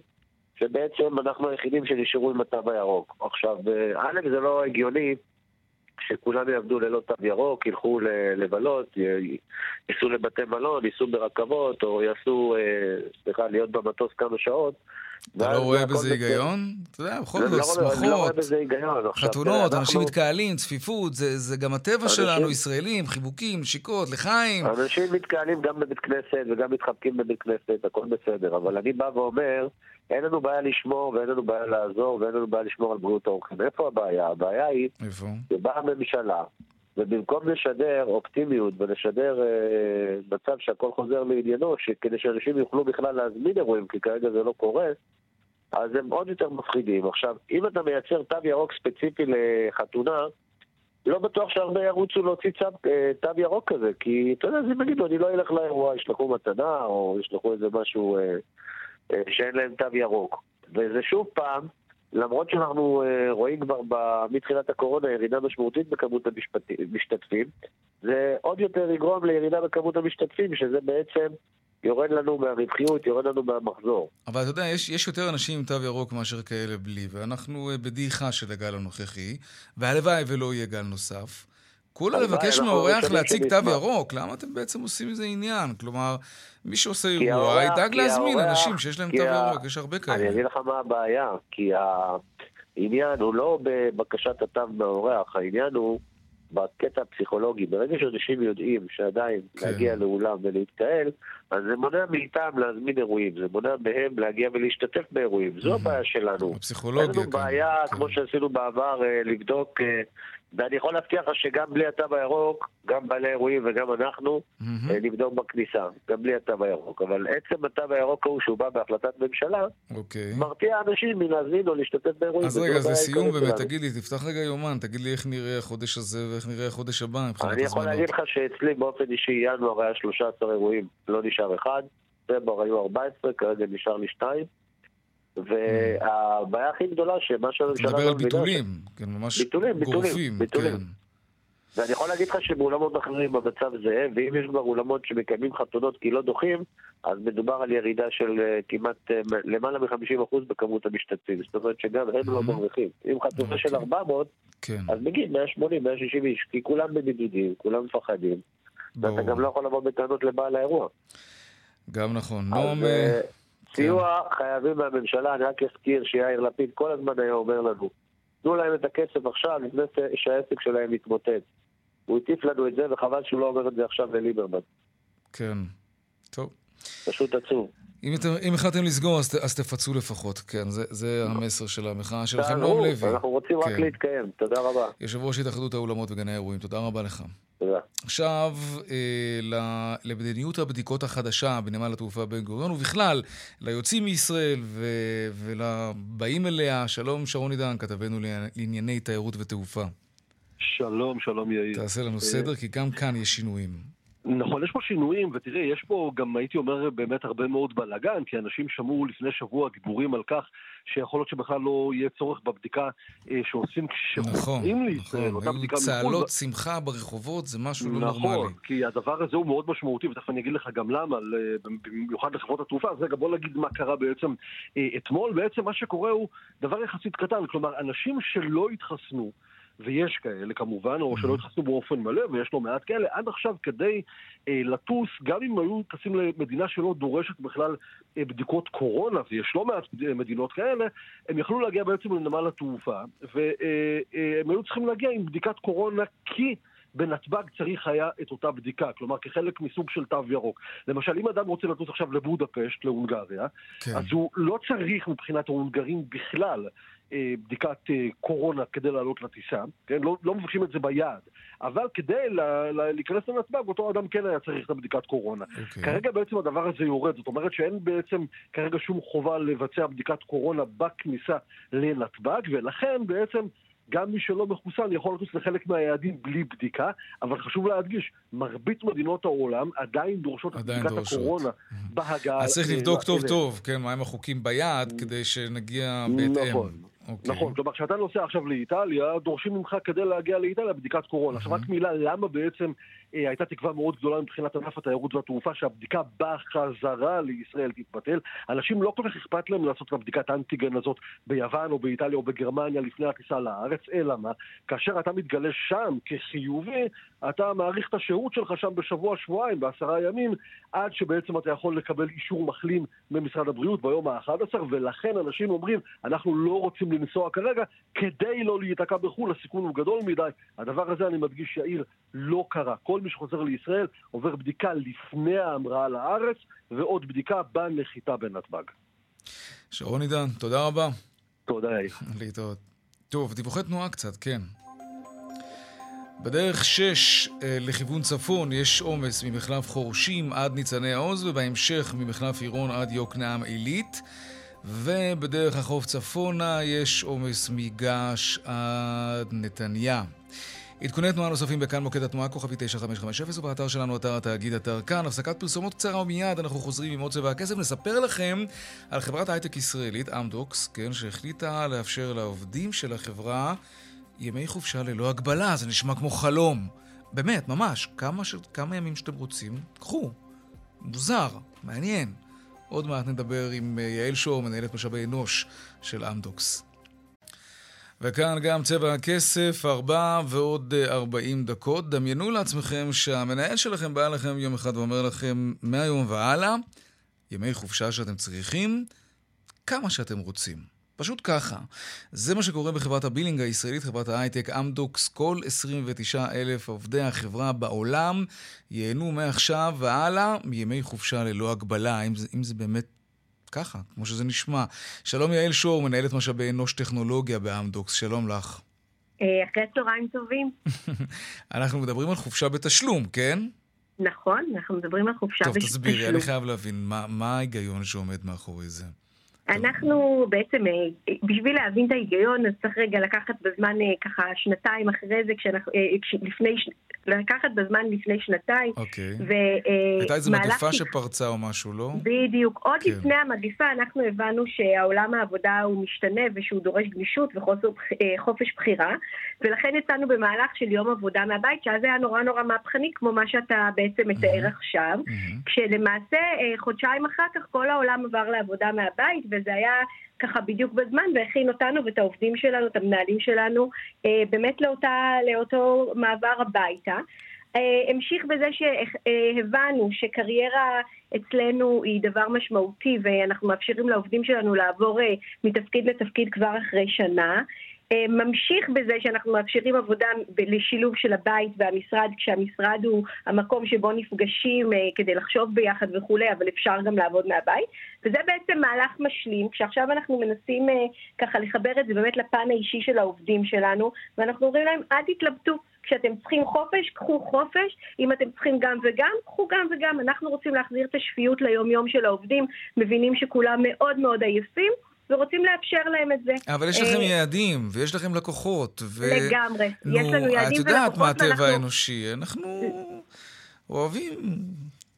שבעצם אנחנו היחידים שנשארו עם התו הירוק. עכשיו, אה, א', זה לא הגיוני שכולם יעבדו ללא תו ירוק, ילכו לבלות, ייסעו לבתי מלון, ייסעו ברכבות, או יעשו, אה, סליחה, להיות במטוס כמה שעות. אתה לא רואה בזה. היגיון? אתה יודע, בכל לא- זאת, לא לא שמחות, חתונות, אנשים מתקהלים, צפיפות, זה גם הטבע שלנו, ישראלים, חיבוקים, נשיקות, לחיים. אנשים מתקהלים גם בבית כנסת וגם מתחבקים בבית כנסת, הכל בסדר, אבל אני בא ואומר, אין לנו בעיה לשמור ואין לנו בעיה לעזור ואין לנו בעיה לשמור על בריאות האורחים. איפה הבעיה? הבעיה היא איפה? שבאה הממשלה, ובמקום לשדר אופטימיות ולשדר אה, מצב שהכל חוזר לעניינו, שכדי שאנשים יוכלו בכלל להזמין אירועים, כי כרגע זה לא קורה, אז הם עוד יותר מפחידים. עכשיו, אם אתה מייצר תו ירוק ספציפי לחתונה, לא בטוח שהרבה ירוצו להוציא צו, אה, תו ירוק כזה, כי אתה יודע, אז הם יגידו, אני לא אלך לאירוע, ישלחו מתנה, או ישלחו איזה משהו אה, אה, שאין להם תו ירוק. וזה שוב פעם, למרות שאנחנו אה, רואים כבר מתחילת הקורונה ירידה משמעותית בכמות המשתתפים, זה עוד יותר יגרום לירידה בכמות המשתתפים, שזה בעצם יורד לנו מהרווחיות, יורד לנו מהמחזור. אבל אתה יודע, יש, יש יותר אנשים עם תו ירוק מאשר כאלה בלי, ואנחנו אה, בדעיכה של הגל הנוכחי, והלוואי ולא יהיה גל נוסף. כולה לבקש מהאורח להציג תו. ירוק, למה אתם בעצם עושים מזה עניין? כלומר, מי שעושה אירוע, ידאג להזמין אנשים שיש להם תו ירוק, יש הרבה אני כאלה. אגיד לך מה הבעיה, כי העניין הוא לא בבקשת התו מהאורח, העניין הוא בקטע הפסיכולוגי. ברגע שאנשים יודעים שעדיין כן. להגיע לאולם ולהתקהל, אז זה מונע מאיתם להזמין אירועים, זה מונע מהם להגיע ולהשתתף באירועים. זו הבעיה שלנו. הפסיכולוגיה אין לנו בעיה, כן. כמו שעשינו בעבר, אה, לבדוק, אה, ואני יכול להבטיח לך שגם בלי התו הירוק, גם בעלי אירועים וגם אנחנו. אה, נבדוק בכניסה, גם בלי התו הירוק. אבל עצם התו הירוק ההוא שהוא בא בהחלטת ממשלה, אוקיי. מרתיע אנשים מלהזמין או להשתתף באירועים. אז רגע, אז הבעיה לסיום העיקרית באמת. תגיד לי, תפתח רגע יומן, תגיד לי איך נראה החודש הזה ואיך נראה החודש הבא מבחינת אני יכול הזמנות. להגיד לך שאצלי באופן אישי, ינואר היה 13 אירועים, לא נשאר אחד, פברואר היו 14, כרגע נשאר לי שתיים. והבעיה הכי גדולה שמה אתה שהממשלה מדבר לא על. ביטולים, כן, ממש ביטולים, גורפים, ביטולים. כן. ואני יכול להגיד לך שבאולמות אחרים המצב זהה, ואם יש כבר אולמות שמקיימים חתונות כי לא דוחים, אז מדובר על ירידה של אה, כמעט אה, למעלה מ-50% בכמות המשתתפים. זאת אומרת שגם הם לא מרוויחים. אם חתונה של 400, כן. אז מגיעים 180, 160 איש, כי כולם בבידודים, כולם מפחדים. ואתה. גם לא יכול לבוא בטענות לבעל האירוע. גם נכון. נועם, אה, סיוע חייבים מהממשלה, אני רק אזכיר שיאיר לפיד כל הזמן היה אומר לנו, תנו להם את הכסף עכשיו לפני שהעסק שלהם יתמוטט. הוא הטיף לנו את זה, וחבל שהוא לא אומר את זה עכשיו לליברמן. כן. טוב. פשוט עצוב. אם, אתם, אם החלטתם לסגור, אז, ת- אז תפצו לפחות, כן, זה, זה המסר של המחאה שלכם. נועם לוי. אנחנו רוצים רק כן. להתקיים. תודה רבה. יושב ראש התאחדות האולמות וגני האירועים, תודה רבה לך. תודה. עכשיו, אה, למדיניות הבדיקות החדשה בנמל התעופה בן גוריון, ובכלל, ליוצאים מישראל ו- ולבאים אליה, שלום שרון עידן, כתבנו לענייני תיירות ותעופה. שלום, שלום יאיר. תעשה לנו אה, סדר, כי גם כאן יש שינויים. נכון, יש פה שינויים, ותראה, יש פה גם, הייתי אומר, באמת הרבה מאוד בלאגן, כי אנשים שמעו לפני שבוע דיבורים על כך שיכול להיות שבכלל לא יהיה צורך בבדיקה אה, שעושים נכון, כשחוזרים לישראל, נכון. אותה היו בדיקה מחו"ל. צהלות שמחה ברחובות, זה משהו לא נכון, נורמלי. כי הדבר הזה הוא מאוד משמעותי, ותכף אני אגיד לך גם למה, ל- במיוחד לחברות התעופה. אז רגע, בוא נגיד מה קרה בעצם אה, אתמול. בעצם מה שקורה הוא דבר יחסית קטן, כלומר, אנשים שלא התחסנו, ויש כאלה כמובן, או שלא התחסנו באופן מלא, ויש לא מעט כאלה, עד עכשיו כדי אה, לטוס, גם אם היו טסים למדינה שלא דורשת בכלל אה, בדיקות קורונה, ויש לא מעט אה, מדינות כאלה, הם יכלו להגיע בעצם לנמל התעופה, והם היו צריכים להגיע עם בדיקת קורונה כי... בנתב"ג צריך היה את אותה בדיקה, כלומר כחלק מסוג של תו ירוק. למשל, אם אדם רוצה לטוס עכשיו לבודפשט, להונגריה, כן. אז הוא לא צריך מבחינת ההונגרים בכלל אה, בדיקת אה, קורונה כדי לעלות לטיסה, כן? לא, לא מבקשים את זה ביעד. אבל כדי ל- ל- להיכנס לנתב"ג, אותו אדם כן היה צריך את הבדיקת קורונה. אוקיי. כרגע בעצם הדבר הזה יורד, זאת אומרת שאין בעצם כרגע שום חובה לבצע בדיקת קורונה בכניסה לנתב"ג, ולכן בעצם... גם מי שלא מחוסן יכול לטוס לחלק מהיעדים בלי בדיקה, אבל חשוב להדגיש, מרבית מדינות העולם עדיין דורשות את בדיקת דורשות. הקורונה בהגעה. אז צריך אה, לבדוק טוב אליהם. טוב, כן, מהם החוקים ביד, כדי שנגיע בהתאם. נכון. אוקיי. נכון, כלומר כשאתה נוסע עכשיו לאיטליה, דורשים ממך כדי להגיע לאיטליה בדיקת קורונה. עכשיו רק מילה למה בעצם אה, הייתה תקווה מאוד גדולה מבחינת ענף התיירות והתעופה שהבדיקה בחזרה לישראל תתבטל. אנשים לא כל כך אכפת להם לעשות את הבדיקת האנטיגן הזאת ביוון או באיטליה או בגרמניה לפני הטיסה לארץ, אלא מה? כאשר אתה מתגלה שם כחיובי, אתה מאריך את השהות שלך שם בשבוע, שבועיים, בעשרה ימים, עד שבעצם אתה יכול לקבל אישור מחלים ממשרד הבריאות ביום ה-11, ולכן אנשים אומרים, אנחנו לא רוצים לנסוע כרגע, כדי לא להיתקע בחו"ל, הסיכון הוא גדול מדי. הדבר הזה, אני מדגיש, יאיר, לא קרה. כל מי שחוזר לישראל עובר בדיקה לפני ההמראה לארץ, ועוד בדיקה בנחיתה בנתב"ג. שרון עידן, תודה רבה. תודה, יאיר. להתראות. טוב, דיווחי תנועה קצת, כן. בדרך 6 אה, לכיוון צפון יש עומס ממחלף חורשים עד ניצני העוז, ובהמשך ממחלף עירון עד יוקנעם עילית. ובדרך החוף צפונה יש עומס מגעש עד נתניה. עדכוני תנועה נוספים בכאן מוקד התנועה כוכבי 9550 ובאתר שלנו אתר התאגיד אתר כאן. הפסקת פרסומות קצרה ומיד אנחנו חוזרים עם עוד צבע הכסף. נספר לכם על חברת הייטק ישראלית, אמדוקס, כן, שהחליטה לאפשר לעובדים של החברה ימי חופשה ללא הגבלה. זה נשמע כמו חלום. באמת, ממש. כמה, ש... כמה ימים שאתם רוצים, קחו. מוזר, מעניין. עוד מעט נדבר עם אה, יעל שור, מנהלת משאבי אנוש של אמדוקס. וכאן גם צבע הכסף, ארבע ועוד אה, ארבעים דקות. דמיינו לעצמכם שהמנהל שלכם בא אליכם יום אחד ואומר לכם, מהיום והלאה, ימי חופשה שאתם צריכים, כמה שאתם רוצים. פשוט ככה. זה מה שקורה בחברת ה billing הישראלית, חברת ההייטק אמדוקס. כל 29 אלף עובדי החברה בעולם ייהנו מעכשיו והלאה מימי חופשה ללא הגבלה. אם זה, אם זה באמת ככה, כמו שזה נשמע. שלום יעל שור, מנהלת משאבי אנוש טכנולוגיה באמדוקס. שלום לך. אה, אחרי צהריים טובים. אנחנו מדברים על חופשה בתשלום, כן? נכון, אנחנו מדברים על חופשה טוב, בתשלום. תסבירי, אני חייב להבין, מה, מה ההיגיון שעומד מאחורי זה? אנחנו בעצם, אה, בשביל להבין את ההיגיון, אז צריך רגע לקחת בזמן אה, ככה שנתיים אחרי זה, כשאנחנו, אה, לפני, לקחת בזמן לפני שנתיים. אוקיי. ומהלך הייתה איזו מגפה שפרצה או משהו, לא? בדיוק. עוד כן. לפני המגפה אנחנו הבנו שהעולם העבודה הוא משתנה ושהוא דורש גמישות וחופש בחירה, ולכן יצאנו במהלך של יום עבודה מהבית, שאז היה נורא נורא מהפכני, כמו מה שאתה בעצם מתאר עכשיו, כשלמעשה חודשיים אחר כך כל העולם עבר לעבודה מהבית, וזה היה ככה בדיוק בזמן, והכין אותנו ואת העובדים שלנו, את המנהלים שלנו, אה, באמת לאותה, לאותו מעבר הביתה. אה, המשיך בזה שהבנו שקריירה אצלנו היא דבר משמעותי ואנחנו מאפשרים לעובדים שלנו לעבור אה, מתפקיד לתפקיד כבר אחרי שנה. אה, ממשיך בזה שאנחנו מאפשרים עבודה לשילוב של הבית והמשרד, כשהמשרד הוא המקום שבו נפגשים אה, כדי לחשוב ביחד וכולי, אבל אפשר גם לעבוד מהבית. וזה בעצם מהלך משלים, כשעכשיו אנחנו מנסים אה, ככה לחבר את זה באמת לפן האישי של העובדים שלנו, ואנחנו אומרים להם, אל תתלבטו. כשאתם צריכים חופש, קחו חופש, אם אתם צריכים גם וגם, קחו גם וגם. אנחנו רוצים להחזיר את השפיות ליום-יום של העובדים, מבינים שכולם מאוד מאוד עייפים, ורוצים לאפשר להם את זה. אבל יש אה, לכם יעדים, ויש לכם לקוחות. ו... לגמרי. יש לנו נו, יעדים את יודעת ולקוחות, מה הטבע האנושי, אנחנו אוהבים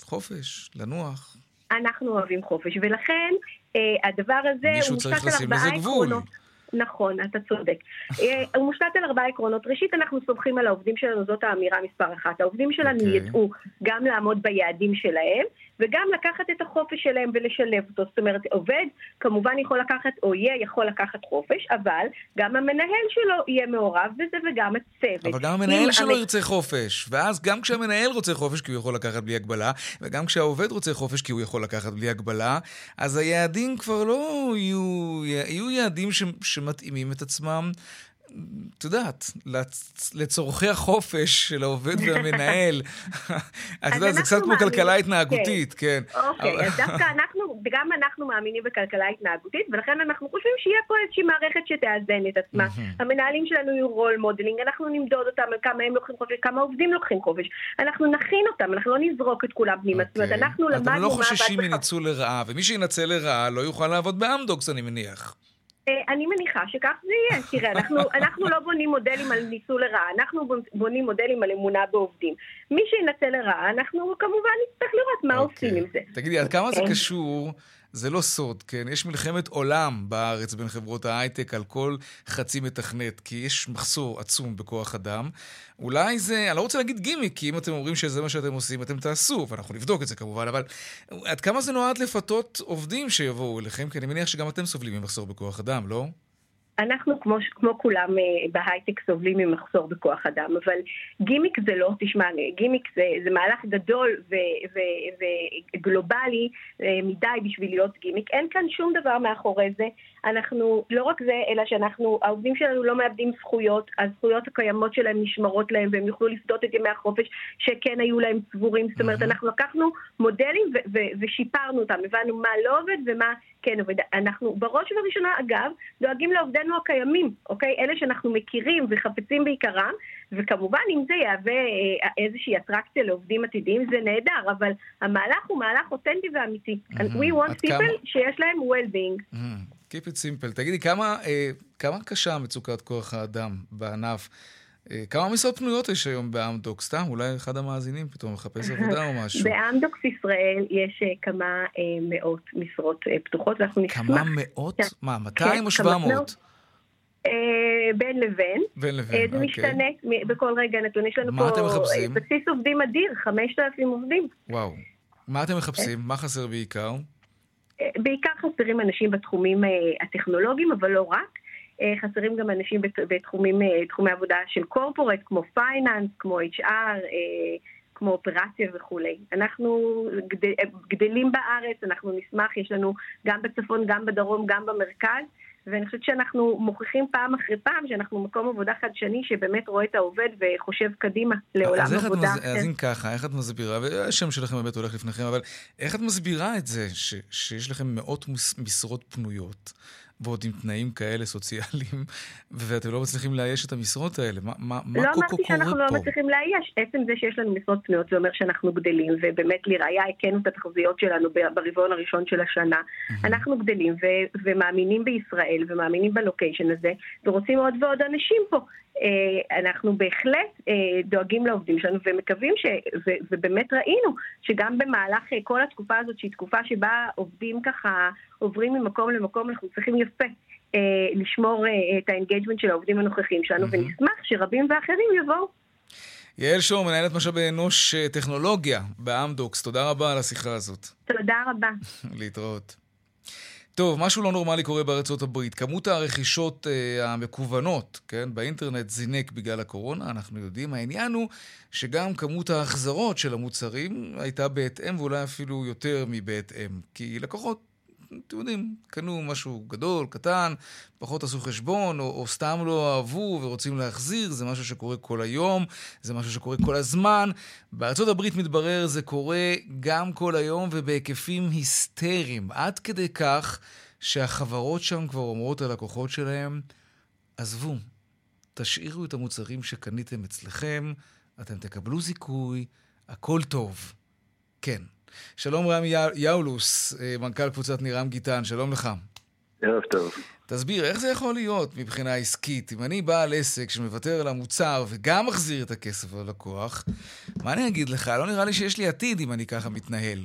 חופש, לנוח. אנחנו אוהבים חופש, ולכן אה, הדבר הזה מישהו הוא צריך מושתת על לשים ארבעה לזה גבול. עקרונות. נכון, אתה צודק. אה, הוא מושתת על ארבעה עקרונות. ראשית, אנחנו סומכים על העובדים שלנו, זאת האמירה מספר אחת. העובדים שלנו אוקיי. ידעו גם לעמוד ביעדים שלהם, וגם לקחת את החופש שלהם ולשלב אותו. זאת אומרת, עובד כמובן יכול לקחת, או יהיה יכול לקחת חופש, אבל גם המנהל שלו יהיה מעורב בזה וגם הצוות. אבל גם המנהל שלו המ- ירצה חופש, ואז גם כשהמנהל רוצה חופש כי הוא יכול לקחת בלי הגבלה, וגם כשהעובד רוצה חופש כי הוא יכול לקחת בלי הגבלה, אז היעדים כבר לא יהיו, יהיו יעדים ש, שמתאימים את עצמם. את יודעת, לצ- לצורכי החופש של העובד והמנהל. את יודעת, זה קצת כמו כלכלה מאמינים- התנהגותית, כן. אוקיי, אז דווקא אנחנו, גם אנחנו מאמינים בכלכלה התנהגותית, ולכן אנחנו חושבים שיהיה פה איזושהי מערכת שתאזן את עצמה. המנהלים שלנו יהיו role modeling, אנחנו נמדוד אותם על כמה הם לוקחים חופש, כמה עובדים לוקחים חופש. אנחנו נכין אותם, אנחנו לא נזרוק את כולם פנימה. זאת אומרת, אנחנו למדנו אתם מה לא עבד חוששים. מניצול לרעה, ומי שינצל לרעה לא יוכל לעבוד באמדוקס, אני מניח. אה, אני מניחה שכך זה יהיה. תראה, אנחנו, אנחנו לא בונים מודלים על ניצול לרעה, אנחנו בונים מודלים על אמונה בעובדים. מי שינצל לרעה, אנחנו כמובן נצטרך לראות מה עושים עם זה. תגידי, עד כמה זה כן. קשור, זה לא סוד, כן? יש מלחמת עולם בארץ בין חברות ההייטק על כל חצי מתכנת, כי יש מחסור עצום בכוח אדם. אולי זה, אני לא רוצה להגיד גימיק, כי אם אתם אומרים שזה מה שאתם עושים, אתם תעשו, ואנחנו נבדוק את זה כמובן, אבל עד כמה זה נועד לפתות עובדים שיבואו אליכם? כי אני מניח שגם אתם סובלים ממחסור בכוח אדם, לא? אנחנו כמו, כמו כולם אה, בהייטק סובלים ממחסור בכוח אדם, אבל גימיק זה לא, תשמע, גימיק זה, זה מהלך גדול ו, ו, וגלובלי אה, מדי בשביל להיות גימיק. אין כאן שום דבר מאחורי זה. אנחנו, לא רק זה, אלא שאנחנו, העובדים שלנו לא מאבדים זכויות, הזכויות הקיימות שלהם נשמרות להם והם יוכלו לפדות את ימי החופש שכן היו להם צבורים. זאת אומרת, אנחנו לקחנו מודלים ו- ו- ושיפרנו אותם, הבנו מה לא עובד ומה כן עובד. אנחנו בראש ובראשונה, אגב, דואגים לעובדינו הקיימים, אוקיי? אלה שאנחנו מכירים וחפצים בעיקרם, וכמובן, אם זה יהווה אה, איזושהי אטרקציה לעובדים עתידיים, זה נהדר, אבל המהלך הוא מהלך אותנטי ואמיתי. We want people שיש להם well-being. Keep it simple. תגידי, כמה, אה, כמה קשה מצוקת כוח האדם בענף? אה, כמה משרות פנויות יש היום באמדוק? סתם, אולי אחד המאזינים פתאום מחפש עבודה או משהו. באמדוקס ישראל יש אה, כמה אה, מאות משרות אה, פתוחות, ואנחנו נשמח... כמה מאות? מה, 200 כן, או כמה 700? מאות. אה, בין לבין. בין לבין, אה, זה אוקיי. משתנה מ- בכל רגע נתון. יש לנו פה? אה, בסיס עובדים אדיר, 5,000 עובדים. וואו. מה אתם מחפשים? מה חסר בעיקר? בעיקר חסרים אנשים בתחומים אה, הטכנולוגיים, אבל לא רק. אה, חסרים גם אנשים בת- בתחומים, אה, תחומי עבודה של קורפורט, כמו פייננס, כמו HR, כמו אופרציה וכולי. אנחנו גד- גדלים בארץ, אנחנו נשמח, יש לנו גם בצפון, גם בדרום, גם במרכז. ואני חושבת שאנחנו מוכיחים פעם אחרי פעם שאנחנו מקום עבודה חדשני שבאמת רואה את העובד וחושב קדימה לעולם אז עבודה. מס... אז אם ככה, איך את מסבירה, והשם שלכם באמת הולך לפניכם, אבל איך את מסבירה את זה ש... שיש לכם מאות מס... משרות פנויות, ועוד עם תנאים כאלה סוציאליים, ואתם לא מצליחים לאייש את המשרות האלה? מה, מה, מה לא כל אמרתי כך קורה שאנחנו לא פה? מצליחים לאייש. עצם זה שיש לנו משרות פנויות זה אומר שאנחנו גדלים, ובאמת לראיה היכינו את התחזיות שלנו ברבעון הראשון של השנה. אנחנו גדלים ו- ומאמינים בישראל ומאמינים ב location הזה, ורוצים עוד ועוד אנשים פה. אה, אנחנו בהחלט אה, דואגים לעובדים שלנו ומקווים, ש... ו... ובאמת ראינו שגם במהלך אה, כל התקופה הזאת, שהיא תקופה שבה עובדים ככה עוברים ממקום למקום, אנחנו צריכים יפה אה, לשמור אה, את ה engagement של העובדים הנוכחיים שלנו, ונשמח שרבים ואחרים יבואו. יעל שור, מנהלת משאבי אנוש אה, טכנולוגיה באמדוקס, תודה רבה על השיחה הזאת. תודה רבה. להתראות. טוב, משהו לא נורמלי קורה בארצות הברית. כמות הרכישות אה, המקוונות, כן, באינטרנט זינק בגלל הקורונה, אנחנו יודעים. העניין הוא שגם כמות ההחזרות של המוצרים הייתה בהתאם, ואולי אפילו יותר מבהתאם. כי לקוחות אתם יודעים, קנו משהו גדול, קטן, פחות עשו חשבון, או, או סתם לא אהבו ורוצים להחזיר, זה משהו שקורה כל היום, זה משהו שקורה כל הזמן. בארצות הברית מתברר זה קורה גם כל היום ובהיקפים היסטריים, עד כדי כך שהחברות שם כבר אומרות ללקוחות שלהם, עזבו, תשאירו את המוצרים שקניתם אצלכם, אתם תקבלו זיכוי, הכל טוב. כן. שלום רמי יאולוס, אה, מנכ"ל קבוצת נירם גיטן, שלום לך. ערב טוב. תסביר, איך זה יכול להיות מבחינה עסקית? אם אני בעל עסק שמוותר על המוצר וגם מחזיר את הכסף ללקוח, מה אני אגיד לך? לא נראה לי שיש לי עתיד אם אני ככה מתנהל.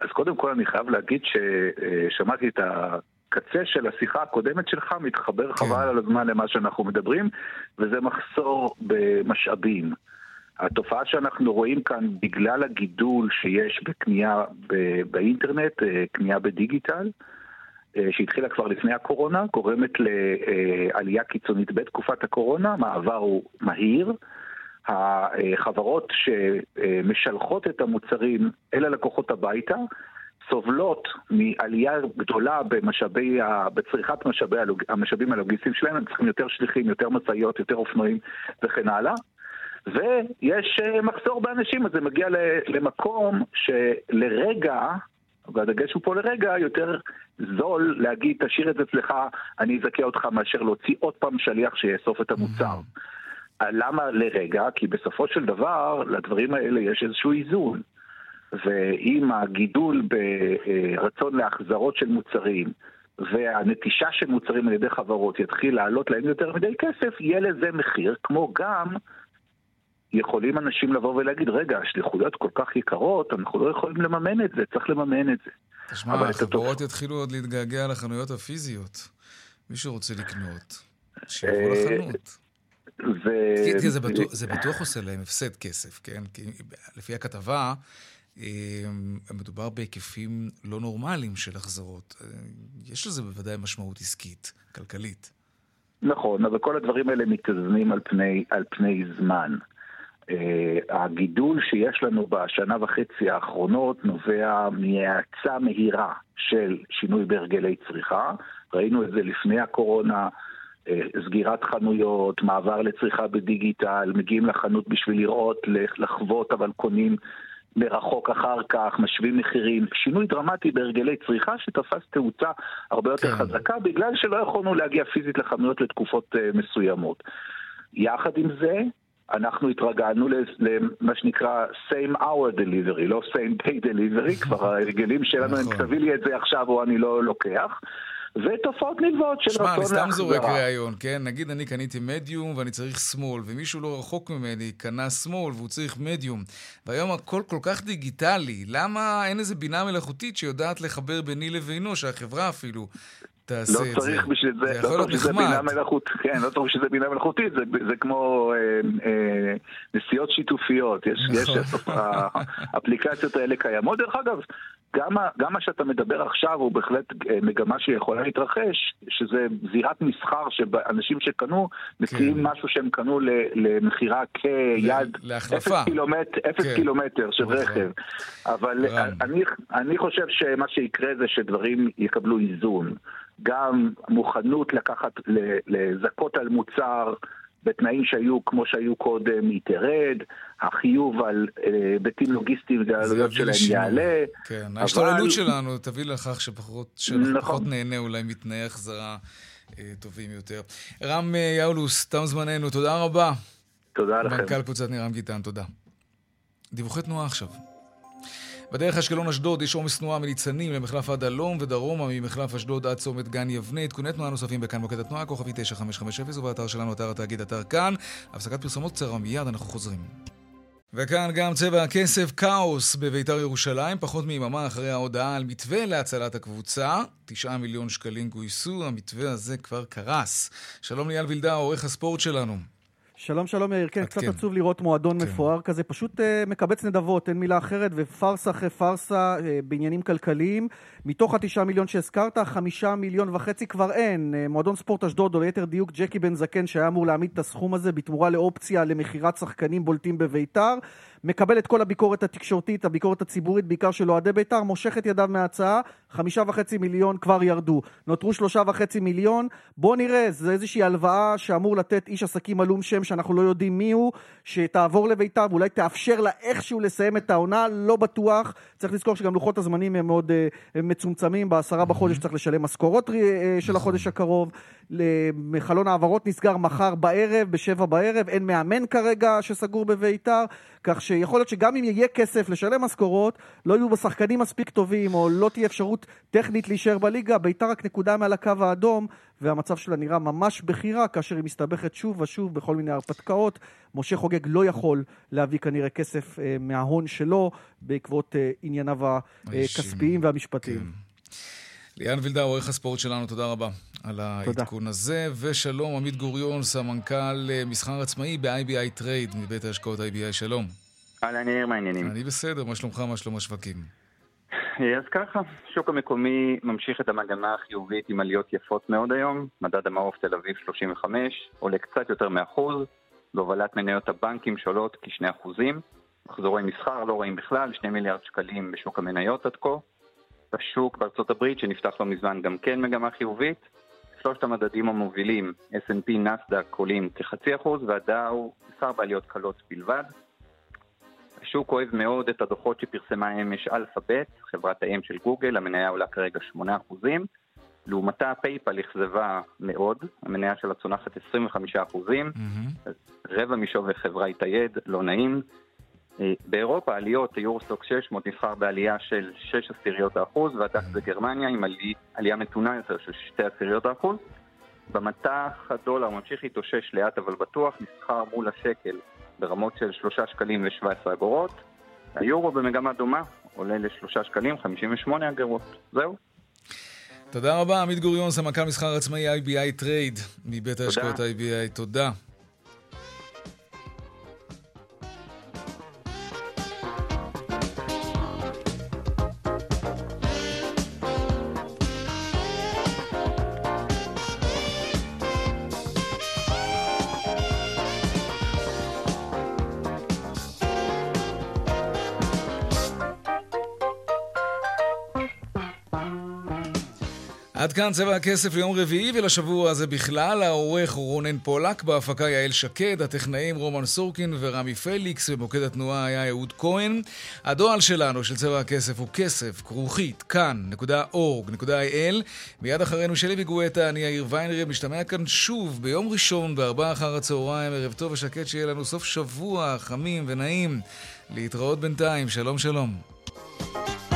אז קודם כל אני חייב להגיד ששמעתי את הקצה של השיחה הקודמת שלך, מתחבר כן. חבל על הזמן למה שאנחנו מדברים, וזה מחסור במשאבים. התופעה שאנחנו רואים כאן בגלל הגידול שיש בקנייה באינטרנט, אה, קנייה בדיגיטל, אה, שהתחילה כבר לפני הקורונה, גורמת לעלייה קיצונית בתקופת הקורונה, המעבר הוא מהיר. החברות שמשלחות את המוצרים אל הלקוחות הביתה סובלות מעלייה גדולה במשאבי, בצריכת משאבי, המשאבים הלוגיסטיים שלהם, הם צריכים יותר שליחים, יותר משאיות, יותר אופנועים וכן הלאה. ויש אה, מחסור באנשים, אז זה מגיע למקום שלרגע, והדגש הוא פה לרגע, יותר זול להגיד, תשאיר את זה אצלך, אני אזכה אותך מאשר להוציא עוד פעם שליח שיאסוף את המוצר. Mm-hmm. למה לרגע? כי בסופו של דבר, לדברים האלה יש איזשהו איזון. ואם הגידול ברצון להחזרות של מוצרים והנטישה של מוצרים על ידי חברות יתחיל לעלות להם יותר מדי כסף, יהיה לזה מחיר, כמו גם יכולים אנשים לבוא ולהגיד, רגע, השליחויות כל כך יקרות, אנחנו לא יכולים לממן את זה, צריך לממן את זה. תשמע, החברות התופ... יתחילו עוד להתגעגע לחנויות הפיזיות. מישהו רוצה לקנות, שיבוא אה, לחנות. ו... כי זה בטוח, זה בטוח עושה להם הפסד כסף, כן? כי לפי הכתבה, אה, מדובר בהיקפים לא נורמליים של החזרות. אה, יש לזה בוודאי משמעות עסקית, כלכלית. נכון, אבל כל הדברים האלה מתאזנים על פני, על פני זמן. Uh, הגידול שיש לנו בשנה וחצי האחרונות נובע מהאצה מהירה של שינוי בהרגלי צריכה. ראינו את זה לפני הקורונה, uh, סגירת חנויות, מעבר לצריכה בדיגיטל, מגיעים לחנות בשביל לראות, לחוות, אבל קונים מרחוק אחר כך, משווים מחירים, שינוי דרמטי בהרגלי צריכה שתפס תאוצה הרבה יותר כן. חזקה בגלל שלא יכולנו להגיע פיזית לחנויות לתקופות uh, מסוימות. יחד עם זה, אנחנו התרגלנו למה שנקרא same hour delivery, לא same day delivery, כבר ההרגלים שלנו הם תביא לי את זה עכשיו או אני לא לוקח. ותופעות נלוות של רצון להחזרה. שמע, אני סתם זורק ראיון, כן? נגיד אני קניתי מדיום ואני צריך שמאל, ומישהו לא רחוק ממני קנה שמאל והוא צריך מדיום, והיום הכל כל כך דיגיטלי, למה אין איזה בינה מלאכותית שיודעת לחבר ביני לבינו, שהחברה אפילו תעשה לא את זה. לא צריך בשביל זה, זה לא צריך בשביל זה בינה מלאכותית, כן, לא צריך בשביל זה בינה מלאכותית, זה, זה כמו אה, אה, נסיעות שיתופיות, יש, נכון. יש האפליקציות האלה קיימות. דרך אגב, גם, גם מה שאתה מדבר עכשיו הוא בהחלט אה, מגמה שיכולה להתרחש, שזה זירת מסחר שאנשים שקנו מציעים כן. משהו שהם קנו למכירה כיד, להחלפה. אפס קילומטר, אפס כן. קילומטר של נכון. רכב. אבל אני, אני חושב שמה שיקרה זה שדברים יקבלו איזון. גם מוכנות לקחת, לזכות על מוצר בתנאים שהיו כמו שהיו קודם, היא תרד, החיוב על היבטים אה, לוגיסטיים והעלויות שלהם יעלה. כן, אבל... ההשתוללות שלנו תביא לכך שפחות, שאנחנו נכון. פחות נהנה אולי מתנאי החזרה אה, טובים יותר. רם אה, יאולוס, תם זמננו, תודה רבה. תודה לכם. מנכ"ל קבוצת נירם גיטן, תודה. דיווחי תנועה עכשיו. בדרך אשקלון-אשדוד יש עומס תנועה מניצנים למחלף עד הלום ודרומה ממחלף אשדוד עד צומת גן יבנה. עדכוני תנועה נוספים בכאן מוקד התנועה, כוכבי 9550 ובאתר שלנו, אתר התאגיד, אתר כאן. הפסקת פרסומות קצרה מיד, אנחנו חוזרים. וכאן גם צבע הכסף, כאוס בביתר ירושלים, פחות מיממה אחרי ההודעה על מתווה להצלת הקבוצה. תשעה מיליון שקלים גויסו, המתווה הזה כבר קרס. שלום ליאל וילדה, עורך הספורט שלנו. שלום שלום יאיר, כן, קצת כן. עצוב לראות מועדון כן. מפואר כזה, פשוט uh, מקבץ נדבות, אין מילה אחרת, ופארסה אחרי פארסה uh, בעניינים כלכליים. מתוך התשעה מיליון שהזכרת, חמישה מיליון וחצי כבר אין. Uh, מועדון ספורט אשדוד, או ליתר דיוק ג'קי בן זקן, שהיה אמור להעמיד את הסכום הזה בתמורה לאופציה למכירת שחקנים בולטים בביתר, מקבל את כל הביקורת התקשורתית, הביקורת הציבורית, בעיקר של אוהדי ביתר, מושך את ידיו מההצעה, חמישה וחצי מיליון כבר ירדו. נותרו שלושה וחצי מיליון. בוא נראה, זה איזושהי הלוואה שאמור לתת איש עסקים עלום שם שאנחנו לא יודעים מי הוא, שתעבור לביתר ואולי תאפשר לה איכשהו לסיים את העונה, לא בטוח. צריך לזכור שגם לוחות הזמנים הם מאוד הם מצומצמים, בעשרה בחודש צריך לשלם משכורות של החודש הקרוב. חלון העברות נסגר מחר בערב, בשבע בערב, אין מאמן כרגע שסגור בביתר, כך שיכול להיות שגם אם יהיה כסף לשלם משכורות, לא יהיו שחקנים מספיק טובים, או לא תהיה אפשרות טכנית להישאר בליגה, ביתר רק נקודה מעל הקו האדום, והמצב שלה נראה ממש בכי רע, כאשר היא מסתבכת שוב ושוב בכל מיני הרפתקאות. משה חוגג לא יכול להביא כנראה כסף אה, מההון שלו, בעקבות אה, ענייניו הכספיים והמשפטיים. כן. ליאן וילדה, עורך הספורט שלנו, תודה רבה על העדכון. הזה. ושלום, עמית גוריון, סמנכ"ל אה, מסחר עצמאי ב- IBI Trade, מבית ההשקעות IBI, שלום. אהלן, יאיר, מה העניינים? אני בסדר, מה שלומך, מה שלום השווקים? אה, אז ככה, השוק המקומי ממשיך את המגמה החיובית עם עליות יפות מאוד היום. מדד המעוף תל אביב 35 עולה קצת יותר מאחוז, בהובלת מניות הבנקים שעולות כשני אחוזים. מחזורי מסחר לא רואים בכלל, 2 מיליארד שקלים בשוק המניות עד כה. בשוק בארצות הברית, שנפתח לא מזמן, גם כן מגמה חיובית. שלושת המדדים המובילים, S&P, נסדק, עולים כחצי אחוז, והדאו נסחר בעליות קלות בלבד. השוק אוהב מאוד את הדוחות שפרסמה אמש אלפאבית, חברת האם של גוגל, המניה עולה כרגע 8%. לעומתה פייפל אכזבה מאוד, המניה שלה צונחת 25%, mm-hmm. רבע משווי החברה התאייד, לא נעים. אה, באירופה עליות, היורוסטוק 600 נסחר בעלייה של 6 עשיריות האחוז, והדקס בגרמניה עם עלי, עלייה מתונה יותר של 2 עשיריות האחוז. במט"ח הדולר ממשיך להתאושש לאט אבל בטוח, נסחר מול השקל ברמות של 3 שקלים ו-17 אגורות. היורו במגמה דומה, עולה ל-3 שקלים 58 אגורות. זהו. תודה רבה, עמית גוריון, סמנכ"ל מסחר עצמאי IBI Trade מבית ההשקעות IBI. תודה. כאן צבע הכסף ליום רביעי ולשבוע הזה בכלל. העורך רונן פולק, בהפקה יעל שקד, הטכנאים רומן סורקין ורמי פליקס, במוקד התנועה היה אהוד כהן. הדואל שלנו, של צבע הכסף, הוא כסף, כרוכית, כאן.org.il. מיד אחרינו שלי וגואטה, אני יאיר ויינרב, משתמע כאן שוב ביום ראשון בארבעה אחר הצהריים, ערב טוב ושקט, שיהיה לנו סוף שבוע חמים ונעים. להתראות בינתיים, שלום שלום.